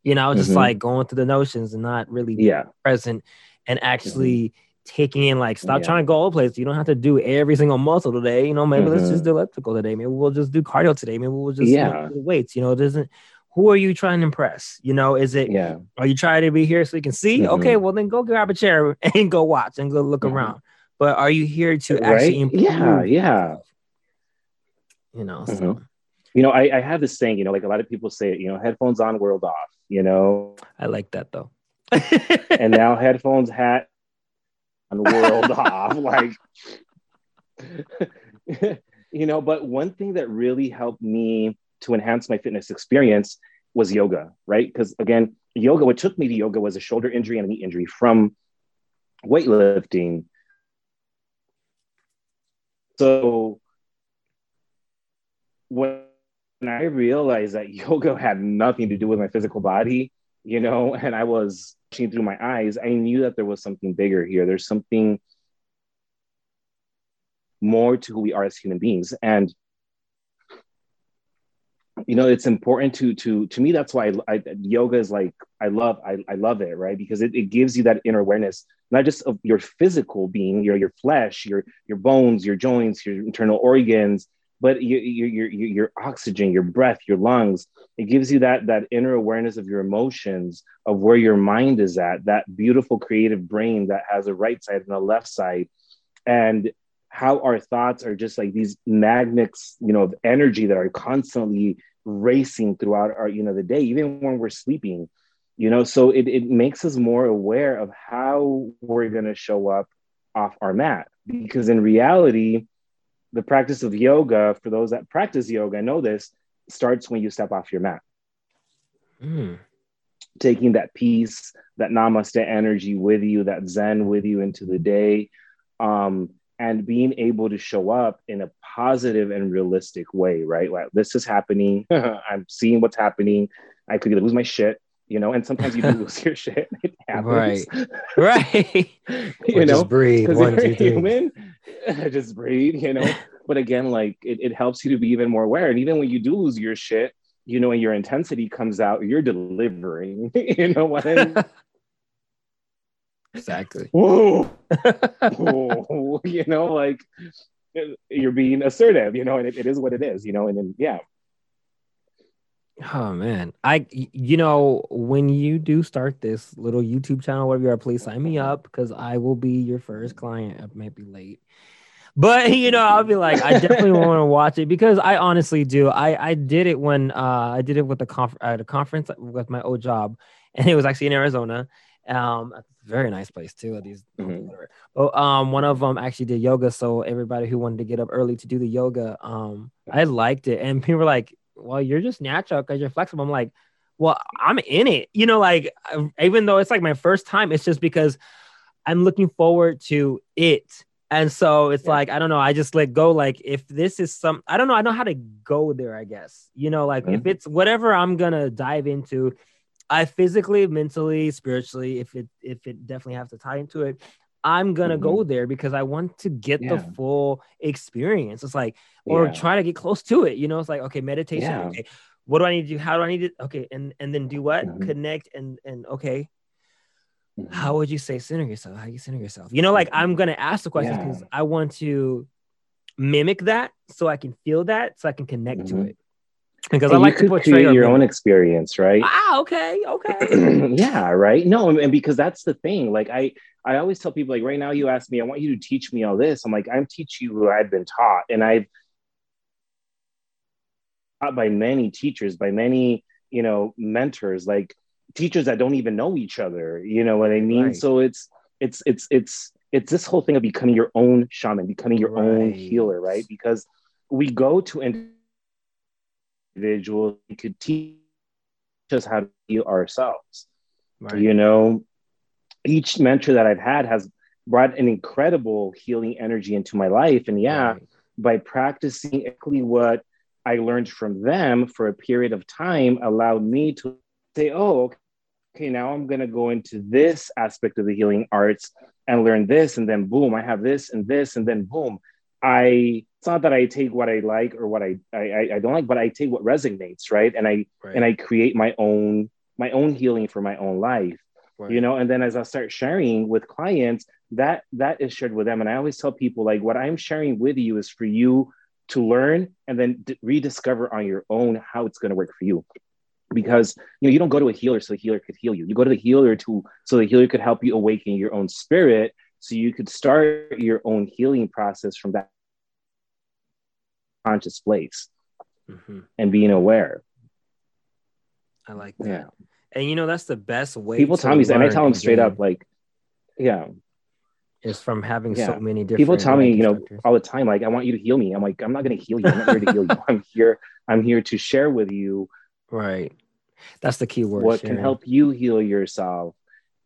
You know, just mm-hmm. like going through the notions and not really yeah. present and actually mm-hmm. taking in like stop yeah. trying to go all place. You don't have to do every single muscle today. You know, maybe mm-hmm. let's just mm-hmm. do elliptical today. Maybe we'll just do cardio today. Maybe we'll just yeah. do weights. You know, it doesn't who are you trying to impress? You know, is it yeah? Are you trying to be here so you can see? Mm-hmm. Okay, well then go grab a chair and go watch and go look mm-hmm. around but are you here to right? actually improve? Yeah, yeah. You know, so. You know, I, I have this saying, you know, like a lot of people say, you know, headphones on, world off, you know. I like that though. and now headphones hat on world off. Like you know, but one thing that really helped me to enhance my fitness experience was yoga, right? Because again, yoga, what took me to yoga was a shoulder injury and a knee injury from weightlifting so when I realized that yoga had nothing to do with my physical body, you know, and I was seeing through my eyes, I knew that there was something bigger here. There's something more to who we are as human beings. And you know it's important to to to me that's why I, I, yoga is like i love I, I love it right because it, it gives you that inner awareness not just of your physical being your your flesh your your bones your joints your internal organs but your your your, your oxygen your breath your lungs it gives you that that inner awareness of your emotions of where your mind is at that beautiful creative brain that has a right side and a left side and how our thoughts are just like these magnets, you know, of energy that are constantly racing throughout our, you know, the day, even when we're sleeping, you know, so it, it makes us more aware of how we're going to show up off our mat. Because in reality, the practice of yoga, for those that practice yoga, know this, starts when you step off your mat. Mm. Taking that peace, that namaste energy with you, that zen with you into the day. Um, and being able to show up in a positive and realistic way, right? Like this is happening. I'm seeing what's happening. I could lose my shit, you know, and sometimes you do lose your shit. It happens. Right. Right. you or know, just breathe. One, two, three. Human, just breathe, you know. but again, like it, it helps you to be even more aware. And even when you do lose your shit, you know, and your intensity comes out, you're delivering. you know what I mean? Exactly. Whoa. Whoa. You know, like you're being assertive, you know, and it, it is what it is, you know, and then, yeah. Oh man, I you know when you do start this little YouTube channel, whatever you are, please sign me up because I will be your first client. I might be late, but you know I'll be like I definitely want to watch it because I honestly do. I I did it when uh I did it with the conf- at a conference with my old job, and it was actually in Arizona, um, very nice place too. These, mm-hmm. oh, um, one of them actually did yoga. So everybody who wanted to get up early to do the yoga, um, I liked it. And people were like, "Well, you're just natural because you're flexible." I'm like, "Well, I'm in it." You know, like even though it's like my first time, it's just because I'm looking forward to it. And so it's yeah. like, I don't know, I just let go. Like, if this is some, I don't know, I know how to go there, I guess. You know, like mm-hmm. if it's whatever I'm gonna dive into, I physically, mentally, spiritually, if it if it definitely has to tie into it, I'm gonna mm-hmm. go there because I want to get yeah. the full experience. It's like, or yeah. try to get close to it. You know, it's like, okay, meditation. Yeah. Okay, what do I need to do? How do I need it? Okay, and and then do what? Mm-hmm. Connect and and okay. Mm-hmm. How would you say center yourself? How you center yourself? You know, like I'm mm-hmm. gonna ask the questions because I want to mimic that so I can feel that so I can connect to mm-hmm. it because and I like to portray your own experience, right? Ah, okay, okay. yeah, right. No, and because that's the thing. Like I, I always tell people, like right now, you ask me, I want you to teach me all this. I'm like, I'm teaching you who I've been taught, and I've taught by many teachers, by many, you know, mentors, like teachers that don't even know each other. You know what I mean? Right. So it's, it's, it's, it's, it's this whole thing of becoming your own shaman, becoming your right. own healer, right? Because we go to individuals could teach us how to heal ourselves. Right. You know, each mentor that I've had has brought an incredible healing energy into my life. And yeah, right. by practicing exactly what I learned from them for a period of time allowed me to say, oh, okay, now I'm going to go into this aspect of the healing arts and learn this. And then boom, I have this and this. And then boom, I it's not that I take what I like or what I, I I don't like, but I take what resonates, right? And I right. and I create my own my own healing for my own life. Right. You know, and then as I start sharing with clients, that that is shared with them. And I always tell people like what I'm sharing with you is for you to learn and then d- rediscover on your own how it's going to work for you because you know you don't go to a healer so the healer could heal you you go to the healer to so the healer could help you awaken your own spirit so you could start your own healing process from that conscious place mm-hmm. and being aware. I like that. Yeah. And you know, that's the best way. People tell me, and I tell them straight up, like, yeah. Is from having yeah. so many different people tell me, you know, all the time, like, I want you to heal me. I'm like, I'm not going to heal you. I'm not here to heal you. I'm here. I'm here to share with you. Right. That's the key word. What sharing. can help you heal yourself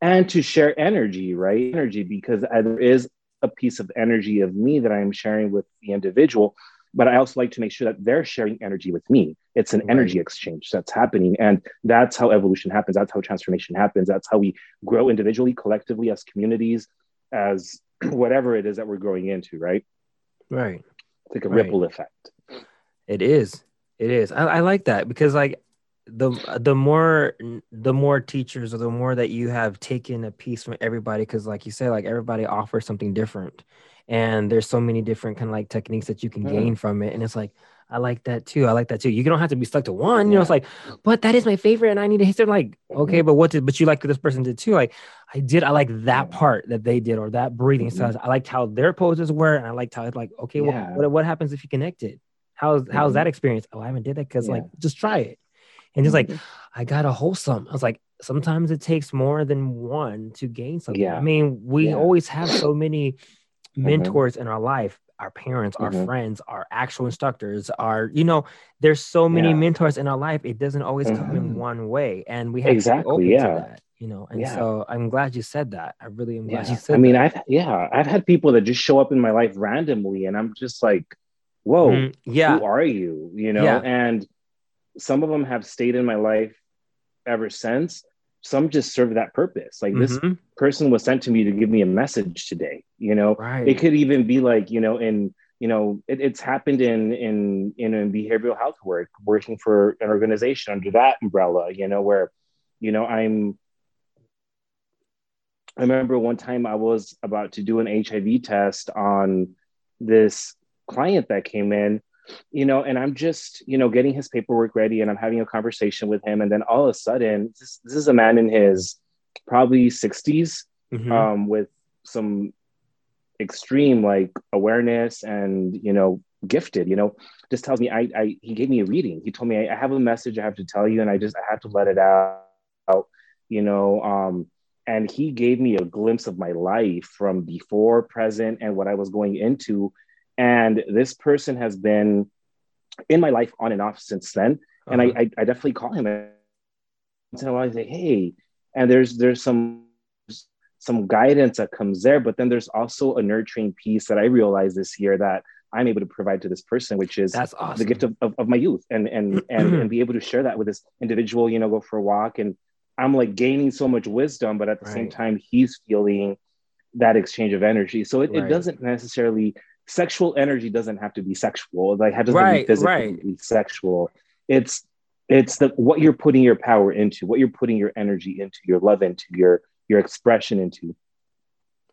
and to share energy, right? Energy, because there is a piece of energy of me that I am sharing with the individual but I also like to make sure that they're sharing energy with me. It's an right. energy exchange that's happening. And that's how evolution happens. That's how transformation happens. That's how we grow individually, collectively, as communities, as whatever it is that we're growing into, right? Right. It's like a right. ripple effect. It is. It is. I, I like that because like the the more the more teachers or the more that you have taken a piece from everybody because like you said like everybody offers something different and there's so many different kind of like techniques that you can mm. gain from it and it's like i like that too i like that too you don't have to be stuck to one you know it's like but that is my favorite and i need to hit it like okay mm-hmm. but what did but you like this person did too like i did i like that part that they did or that breathing mm-hmm. style i liked how their poses were and i liked how it's like okay yeah. well, what, what happens if you connect it how's mm-hmm. how's that experience oh i haven't did that because yeah. like just try it and just like i got a wholesome i was like sometimes it takes more than one to gain something yeah. i mean we always have so many Mm-hmm. mentors mm-hmm. in our life our parents our mm-hmm. friends our actual instructors our you know there's so many yeah. mentors in our life it doesn't always mm-hmm. come in mm-hmm. one way and we have exactly, to be open yeah. that you know and yeah. so i'm glad you said that i really am glad yeah. you said i mean that. i've yeah i've had people that just show up in my life randomly and i'm just like whoa mm-hmm. yeah who are you you know and some of them have stayed in my life ever since some just serve that purpose. Like mm-hmm. this person was sent to me to give me a message today. You know, right. it could even be like, you know, in you know, it, it's happened in in in behavioral health work, working for an organization under that umbrella. You know, where, you know, I'm. I remember one time I was about to do an HIV test on this client that came in you know, and I'm just, you know, getting his paperwork ready and I'm having a conversation with him. And then all of a sudden, this, this is a man in his probably 60s mm-hmm. um, with some extreme like awareness and, you know, gifted, you know, just tells me, I, I he gave me a reading. He told me, I, I have a message I have to tell you and I just, I have to let it out, you know, um, and he gave me a glimpse of my life from before, present, and what I was going into and this person has been in my life on and off since then. Uh-huh. And I, uh-huh. I, I, definitely call him once in a and I say, hey, and there's there's some some guidance that comes there, but then there's also a nurturing piece that I realized this year that I'm able to provide to this person, which is That's awesome. the gift of, of, of my youth and and and and be able to share that with this individual, you know, go for a walk. And I'm like gaining so much wisdom, but at the right. same time, he's feeling that exchange of energy. So it, right. it doesn't necessarily sexual energy doesn't have to be sexual. Like it doesn't right, be physically right. sexual. It's it's the what you're putting your power into, what you're putting your energy into, your love into, your your expression into.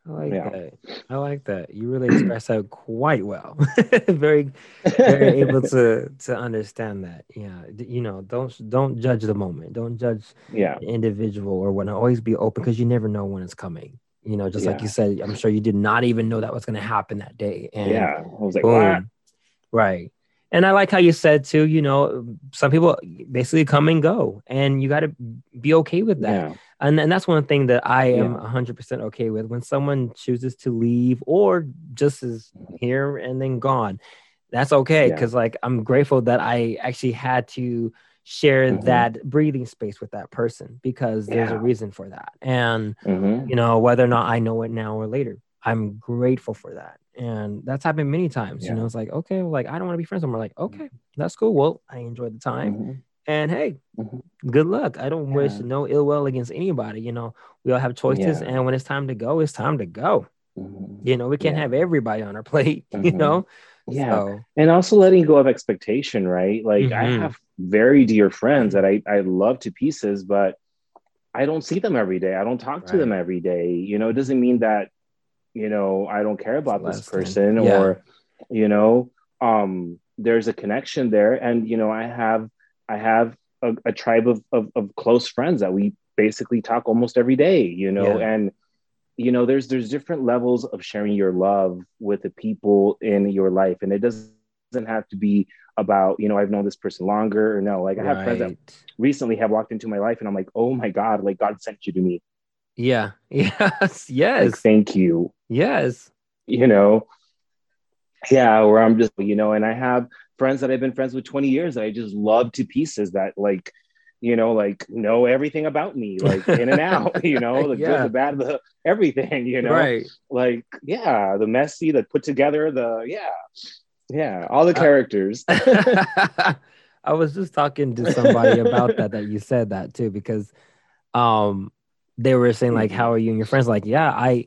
I like yeah. that. I like that. You really express that quite well. very, very able to to understand that. Yeah, you know, don't don't judge the moment. Don't judge yeah the individual or when always be open because you never know when it's coming. You know, just yeah. like you said, I'm sure you did not even know that was going to happen that day. And yeah, I was like, boom. right. And I like how you said too, you know, some people basically come and go, and you got to be okay with that. Yeah. And, and that's one thing that I am yeah. 100% okay with when someone chooses to leave or just is here and then gone. That's okay because, yeah. like, I'm grateful that I actually had to share mm-hmm. that breathing space with that person because there's yeah. a reason for that. And, mm-hmm. you know, whether or not I know it now or later, I'm grateful for that. And that's happened many times. Yeah. You know, it's like, okay, well, like, I don't want to be friends anymore. Like, okay, that's cool. Well, I enjoyed the time. Mm-hmm. And hey, mm-hmm. good luck. I don't yeah. wish no ill will against anybody. You know, we all have choices. And when it's time to go, it's time to go. Mm-hmm. You know, we can't have everybody on our plate, you mm-hmm. know? Yeah so. and also letting go of expectation right like mm-hmm. i have very dear friends that I, I love to pieces but i don't see them every day i don't talk right. to them every day you know it doesn't mean that you know i don't care about this person yeah. or you know um there's a connection there and you know i have i have a, a tribe of, of, of close friends that we basically talk almost every day you know yeah. and you know there's there's different levels of sharing your love with the people in your life and it doesn't have to be about you know i've known this person longer or no like i have right. friends that recently have walked into my life and i'm like oh my god like god sent you to me. Yeah. Yes. Yes. like, thank you. Yes. You know? Yeah where i'm just you know and i have friends that i've been friends with 20 years that i just love to pieces that like you know, like know everything about me, like in and out, you know, the yeah. good, the bad, the everything, you know, right? Like, yeah, the messy, the put together, the yeah. Yeah, all the Uh, characters. I was just talking to somebody about that that you said that too because um they were saying like how are you and your friends like yeah I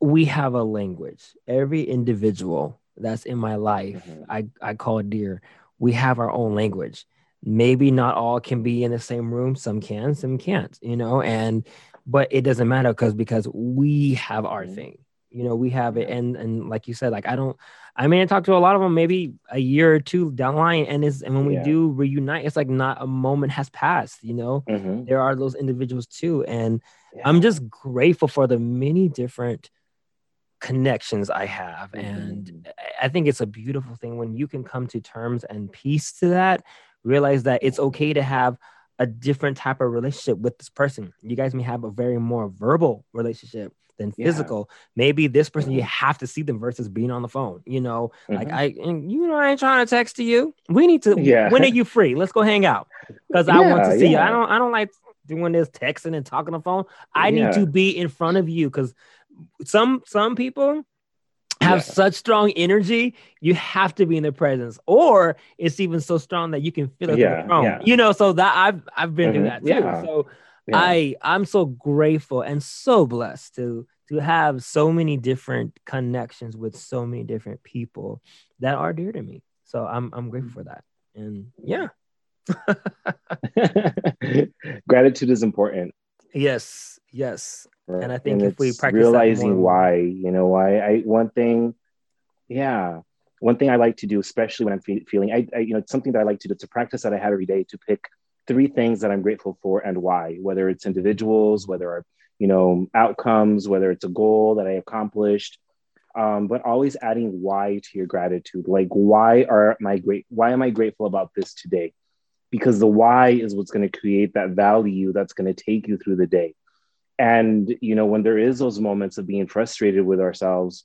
we have a language every individual that's in my life Mhm. I I call dear we have our own language maybe not all can be in the same room some can some can't you know and but it doesn't matter because because we have our Mhm. thing you know we have it and and like you said like I don't I mean, I talked to a lot of them maybe a year or two down the line, and is and when we Yeah. do reunite, it's like not a moment has passed. You know, Mhm. there are those individuals too, and Yeah. I'm just grateful for the many different connections I have, and Mhm. I- I think it's a beautiful thing when you can come to terms and peace to that. Realize that it's okay to have a different type of relationship with this person. You guys may have a very more verbal relationship than Yeah. physical. Maybe this person you Mhm. have to see them versus being on the phone. You know, like Mhm. I, and you know, I ain't trying to text to you. We need to. Yeah. When are you free? Let's go hang out because I want to Yeah, see you. I don't. I don't like doing this texting and talking on the phone. I need to be in front of you because some some people have Yeah. such strong energy. You have to be in their presence, or it's even so strong that you can feel it Yeah, yeah. You know, so that I've I've been through Mhm. that too. Yeah. So. I I'm so grateful and so blessed to to have so many different connections with so many different people that are dear to me. So I'm I'm grateful for that. And yeah. Gratitude is important. Yes. Yes. right? And I think if we practice realizing more- why, you know, why I one thing, yeah, one thing I like to do, especially when I'm fe- feeling, I, I, you know, it's something that I like to do. It's a practice that I have every day to pick three things that I'm grateful for and why. Whether it's individuals, whether are you know outcomes, whether it's a goal that I accomplished, um, but always adding why to your gratitude. Like, why are my great? Why am I grateful about this today? Because the why is what's going to create that value that's going to take you through the day. And you know, when there is those moments of being frustrated with ourselves,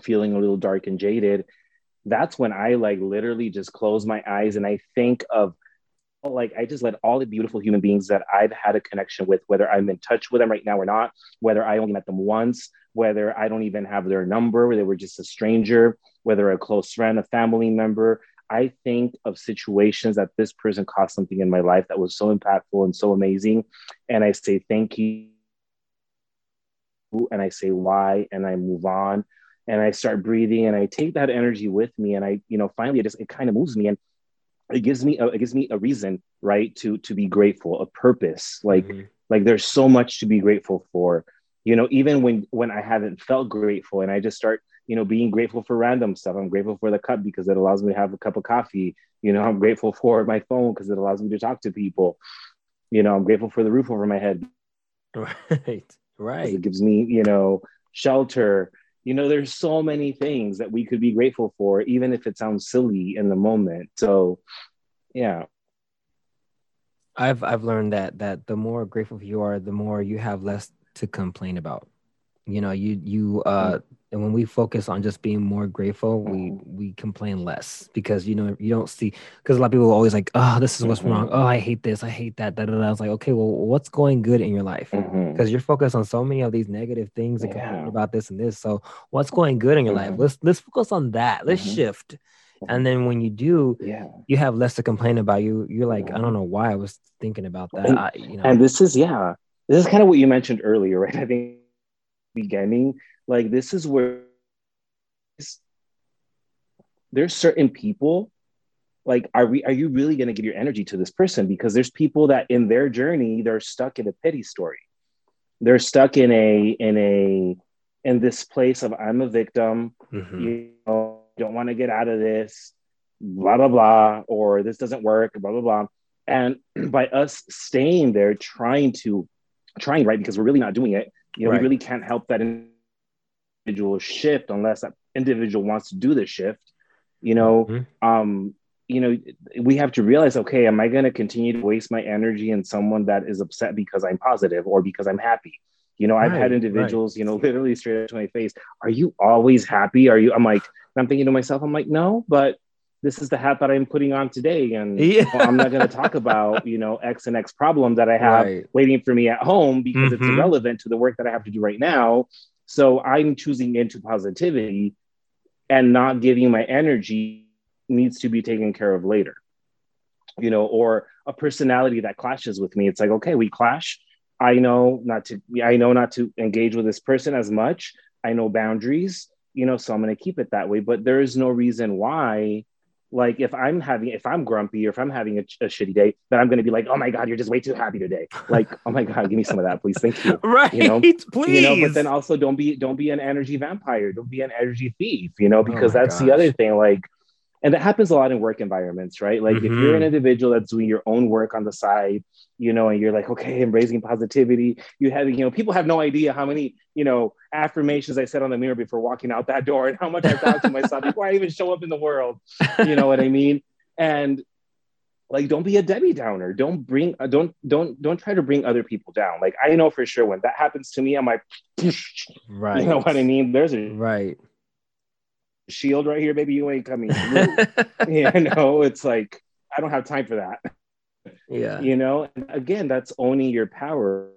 feeling a little dark and jaded, that's when I like literally just close my eyes and I think of like I just let all the beautiful human beings that I've had a connection with, whether I'm in touch with them right now or not, whether I only met them once, whether I don't even have their number, whether they were just a stranger, whether a close friend, a family member. I think of situations that this person caused something in my life that was so impactful and so amazing. And I say, thank you. And I say why, and I move on and I start breathing and I take that energy with me. And I, you know, finally it just, it kind of moves me and it gives me, a, it gives me a reason, right. To, to be grateful, a purpose. Like, Mhm. like there's so much to be grateful for, you know, even when, when I haven't felt grateful and I just start, you know, being grateful for random stuff. I'm grateful for the cup because it allows me to have a cup of coffee. You know, I'm grateful for my phone because it allows me to talk to people. You know, I'm grateful for the roof over my head right. Right. it gives me, you know, shelter. You know, there's so many things that we could be grateful for, even if it sounds silly in the moment. So, yeah, I've I've learned that that the more grateful you are, the more you have less to complain about. You know, you you uh and when we focus on just being more grateful, we Mhm. we complain less because you know you don't see because a lot of people are always like, oh, this is what's wrong. Mhm. Oh, I hate this. I hate that. Da, da, da. I was like, okay, well, what's going good in your life? Because you're focused on so many of these negative things and complaining about this and this. So what's going good in your life? Mhm. Let's let's focus on that. Let's Mhm. shift. And then when you do, yeah. you have less to complain about. You you're like, I don't know why I was thinking about that. And- I, you know, And this is, yeah, this is kind of what you mentioned earlier, right? I think beginning, like this is where there's certain people like are we are you really going to give your energy to this person because there's people that in their journey they're stuck in a pity story they're stuck in a in a in this place of i'm a victim Mhm. you know don't want to get out of this blah blah blah or this doesn't work blah blah blah and by us staying there trying to trying right because we're really not doing it you know Right. we really can't help that individual shift unless that individual wants to do the shift you know Mhm. um you know we have to realize okay am i going to continue to waste my energy in someone that is upset because i'm positive or because i'm happy you know i've Right, had right. individuals you know literally straight up to my face are you always happy are you i'm like i'm thinking to myself i'm like no but this is the hat that i'm putting on today and Yeah. well, i'm not going to talk about you know x and x problem that i have Right. waiting for me at home because it's Mhm. irrelevant to the work that i have to do right now so i'm choosing into positivity and not giving my energy needs to be taken care of later. You know or a personality that clashes with me. It's like okay we clash. I know not to i know not to engage with this person as much. I know boundaries you know so i'm going to keep it that way. But there is no reason why like if i'm having if i'm grumpy or if i'm having a, a shitty day then i'm going to be like oh my god you're just way too happy today. Like oh my god give me some of that please. Thank you. Right you know? Please you know but then also don't be don't be an energy vampire. Don't be an energy thief you know because oh that's gosh. the other thing like and that happens a lot in work environments right? Like mm-hmm. if you're an mm-hmm. individual that's doing your own work on the side you know and you're like okay embracing positivity you have you know people have no idea how many you know affirmations i said on the mirror before walking out that door and how much i talk to myself before i even show up in the world. You know what i mean? And like don't be a debbie downer. Don't bring uh, don't don't don't try to bring other people down. Like i know for sure when that happens to me i'm like right you know what i mean? There's a right shield right here, baby. You ain't coming yeah, I know. It's like I don't have time for that. Yeah. You know, and again, that's owning your power.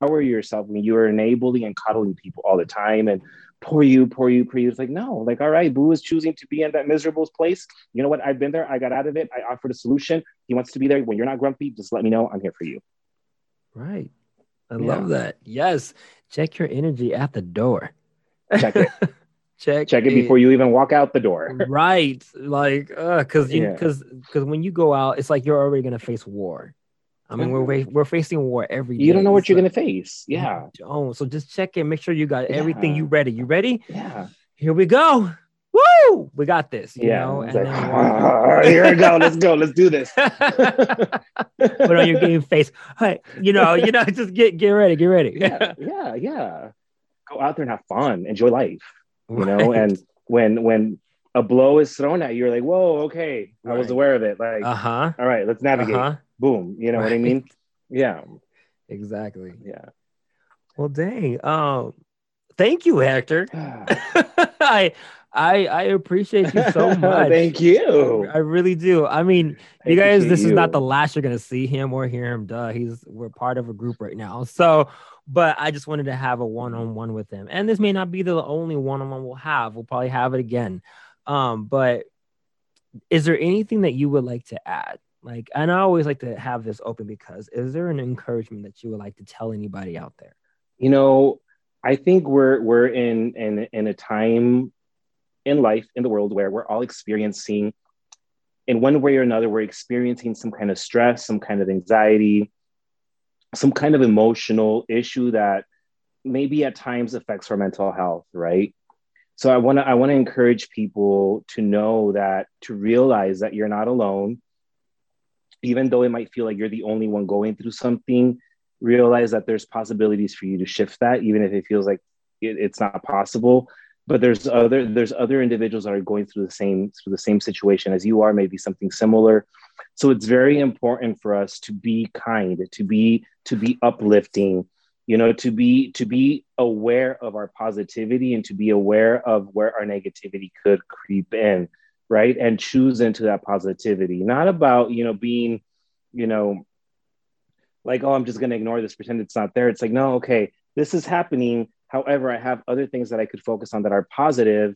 Power yourself when you are enabling and coddling people all the time and poor you, poor you, poor you. It's like, no, like, all right, Boo is choosing to be in that miserable place. You know what? I've been there. I got out of it. I offered a solution. He wants to be there. When you're not grumpy, just let me know. I'm here for you. Right. I yeah. love that. Yes. Check your energy at the door. Check it. check check it, it, before you even walk out the door right like uh because you because yeah. because when you go out it's like you're already gonna face war i mean we're mm-hmm. we're facing war every you don't know what so, you're gonna face yeah oh so just check it make sure you got everything you ready you ready yeah here we go Woo! We got this. You yeah. Know? And like, then oh, here we go. Let's go. Let's do this. Put on your game face. Hey, you know, you know, just get get ready. Get ready. yeah, yeah, yeah. Go out there and have fun. Enjoy life you right. know and when when a blow is thrown at you you're like whoa okay right. i was aware of it like uh-huh all right let's navigate uh-huh. boom you know right. what i mean yeah exactly yeah well dang um thank you hector i I I appreciate you so much. Thank you. I, I, really do. I mean, you guys, this you. is not the last you're gonna see him or hear him. Duh, he's we're part of a group right now. So but I just wanted to have a one-on-one with him. And this may not be the only one-on-one we'll have. We'll probably have it again. Um, but is there anything that you would like to add? Like, and I always like to have this open because is there an encouragement that you would like to tell anybody out there? You know, I think we're we're in in in a time in life in the world where we're all experiencing in one way or another we're experiencing some kind of stress some kind of anxiety some kind of emotional issue that maybe at times affects our mental health, right? So I want to I want to encourage people to know that to realize that you're not alone even though it might feel like you're the only one going through something, realize that there's possibilities for you to shift that even if it feels like it, it's not possible but there's other there's other individuals that are going through the same through the same situation as you are maybe something similar. So it's very important for us to be kind to be to be uplifting you know to be to be aware of our positivity and to be aware of where our negativity could creep in right? And choose into that positivity. Not about you know being you know like oh i'm just going to ignore this pretend it's not there. It's like no okay this is happening However, I have other things that I could focus on that are positive,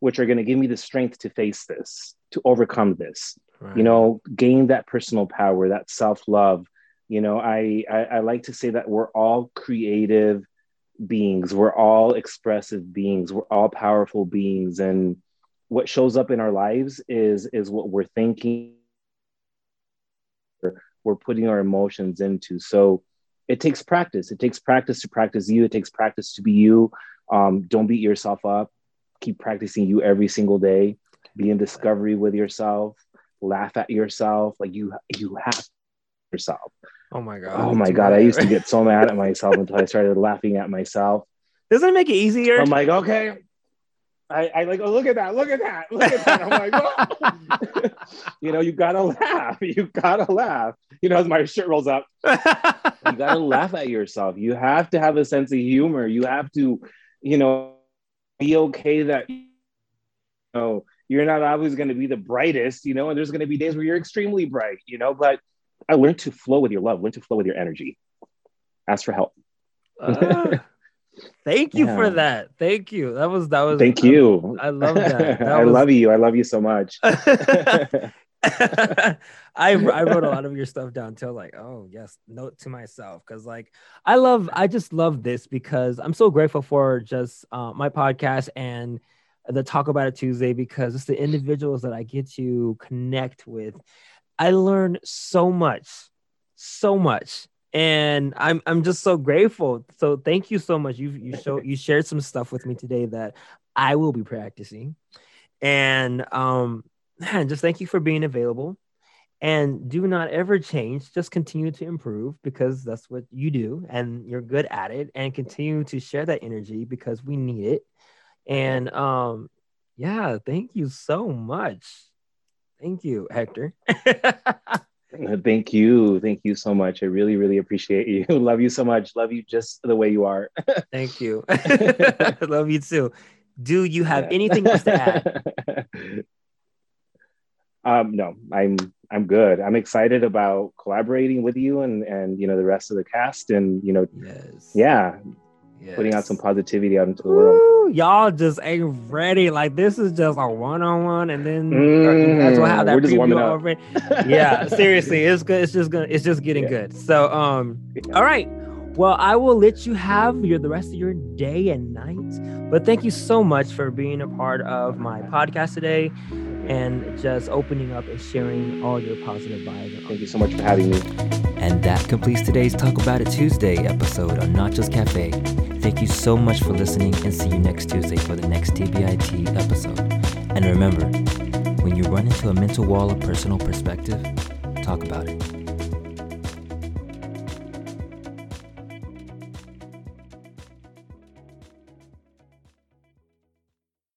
which are going to give me the strength to face this, to overcome this. Right. You know, gain that personal power, that self love. You know, I, I I like to say that we're all creative beings. We're all expressive beings. We're all powerful beings, and what shows up in our lives is is what we're thinking we're putting our emotions into so it takes practice. It takes practice to practice you. It takes practice to be you. Um, don't beat yourself up. Keep practicing you every single day. Be in discovery with yourself. Laugh at yourself. Like you, you have yourself. Oh my god. Oh my god. I used to get so mad at myself until I started laughing at myself. Doesn't it make it easier? I'm like, okay, I, I like, oh, look at that, look at that, look at that. I'm like, oh. you know, you gotta laugh. You gotta laugh. You know, as my shirt rolls up, you gotta laugh at yourself. You have to have a sense of humor. You have to, you know, be okay that you know you're not always gonna be the brightest, you know, and there's gonna be days where you're extremely bright, you know, but I learned to flow with your love, learn to flow with your energy. Ask for help. uh, Thank you Yeah. for that. Thank you. That was that was Thank you. I love that. That I was- love you. I love you so much. I I wrote a lot of your stuff down till Like, oh yes, note to myself because like I love I just love this because I'm so grateful for just uh, my podcast and the Talk About It Tuesday because it's the individuals that I get to connect with. I learn so much, so much, and I'm I'm just so grateful. So thank you so much. You you show you shared some stuff with me today that I will be practicing, and um man, just thank you for being available. And do not ever change. Just continue to improve because that's what you do and you're good at it. And continue to share that energy because we need it. And um, yeah, thank you so much. Thank you, Hector. Thank you. Thank you so much. I really, really appreciate you. Love you so much. Love you just the way you are. thank you. Love you too. Do you have anything else to add? um, no, I'm I'm good. I'm excited about collaborating with you and and you know the rest of the cast and you know Yes. yeah, putting out some positivity out into the world. Y'all just ain't ready. Like this is just a one-on-one, and then Mm, that's what how that we're just preview warming up. over. Yeah, seriously, it's good. It's just gonna. It's just getting Yeah. good. So, um, all right. Well, I will let you have your the rest of your day and night. But thank you so much for being a part of my podcast today, and just opening up and sharing all your positive vibes. Thank you so much for having me. And that completes today's Talk About It Tuesday episode on Nachos Cafe. Thank you so much for listening and see you next Tuesday for the next TBIT episode. And remember, when you run into a mental wall of personal perspective, talk about it.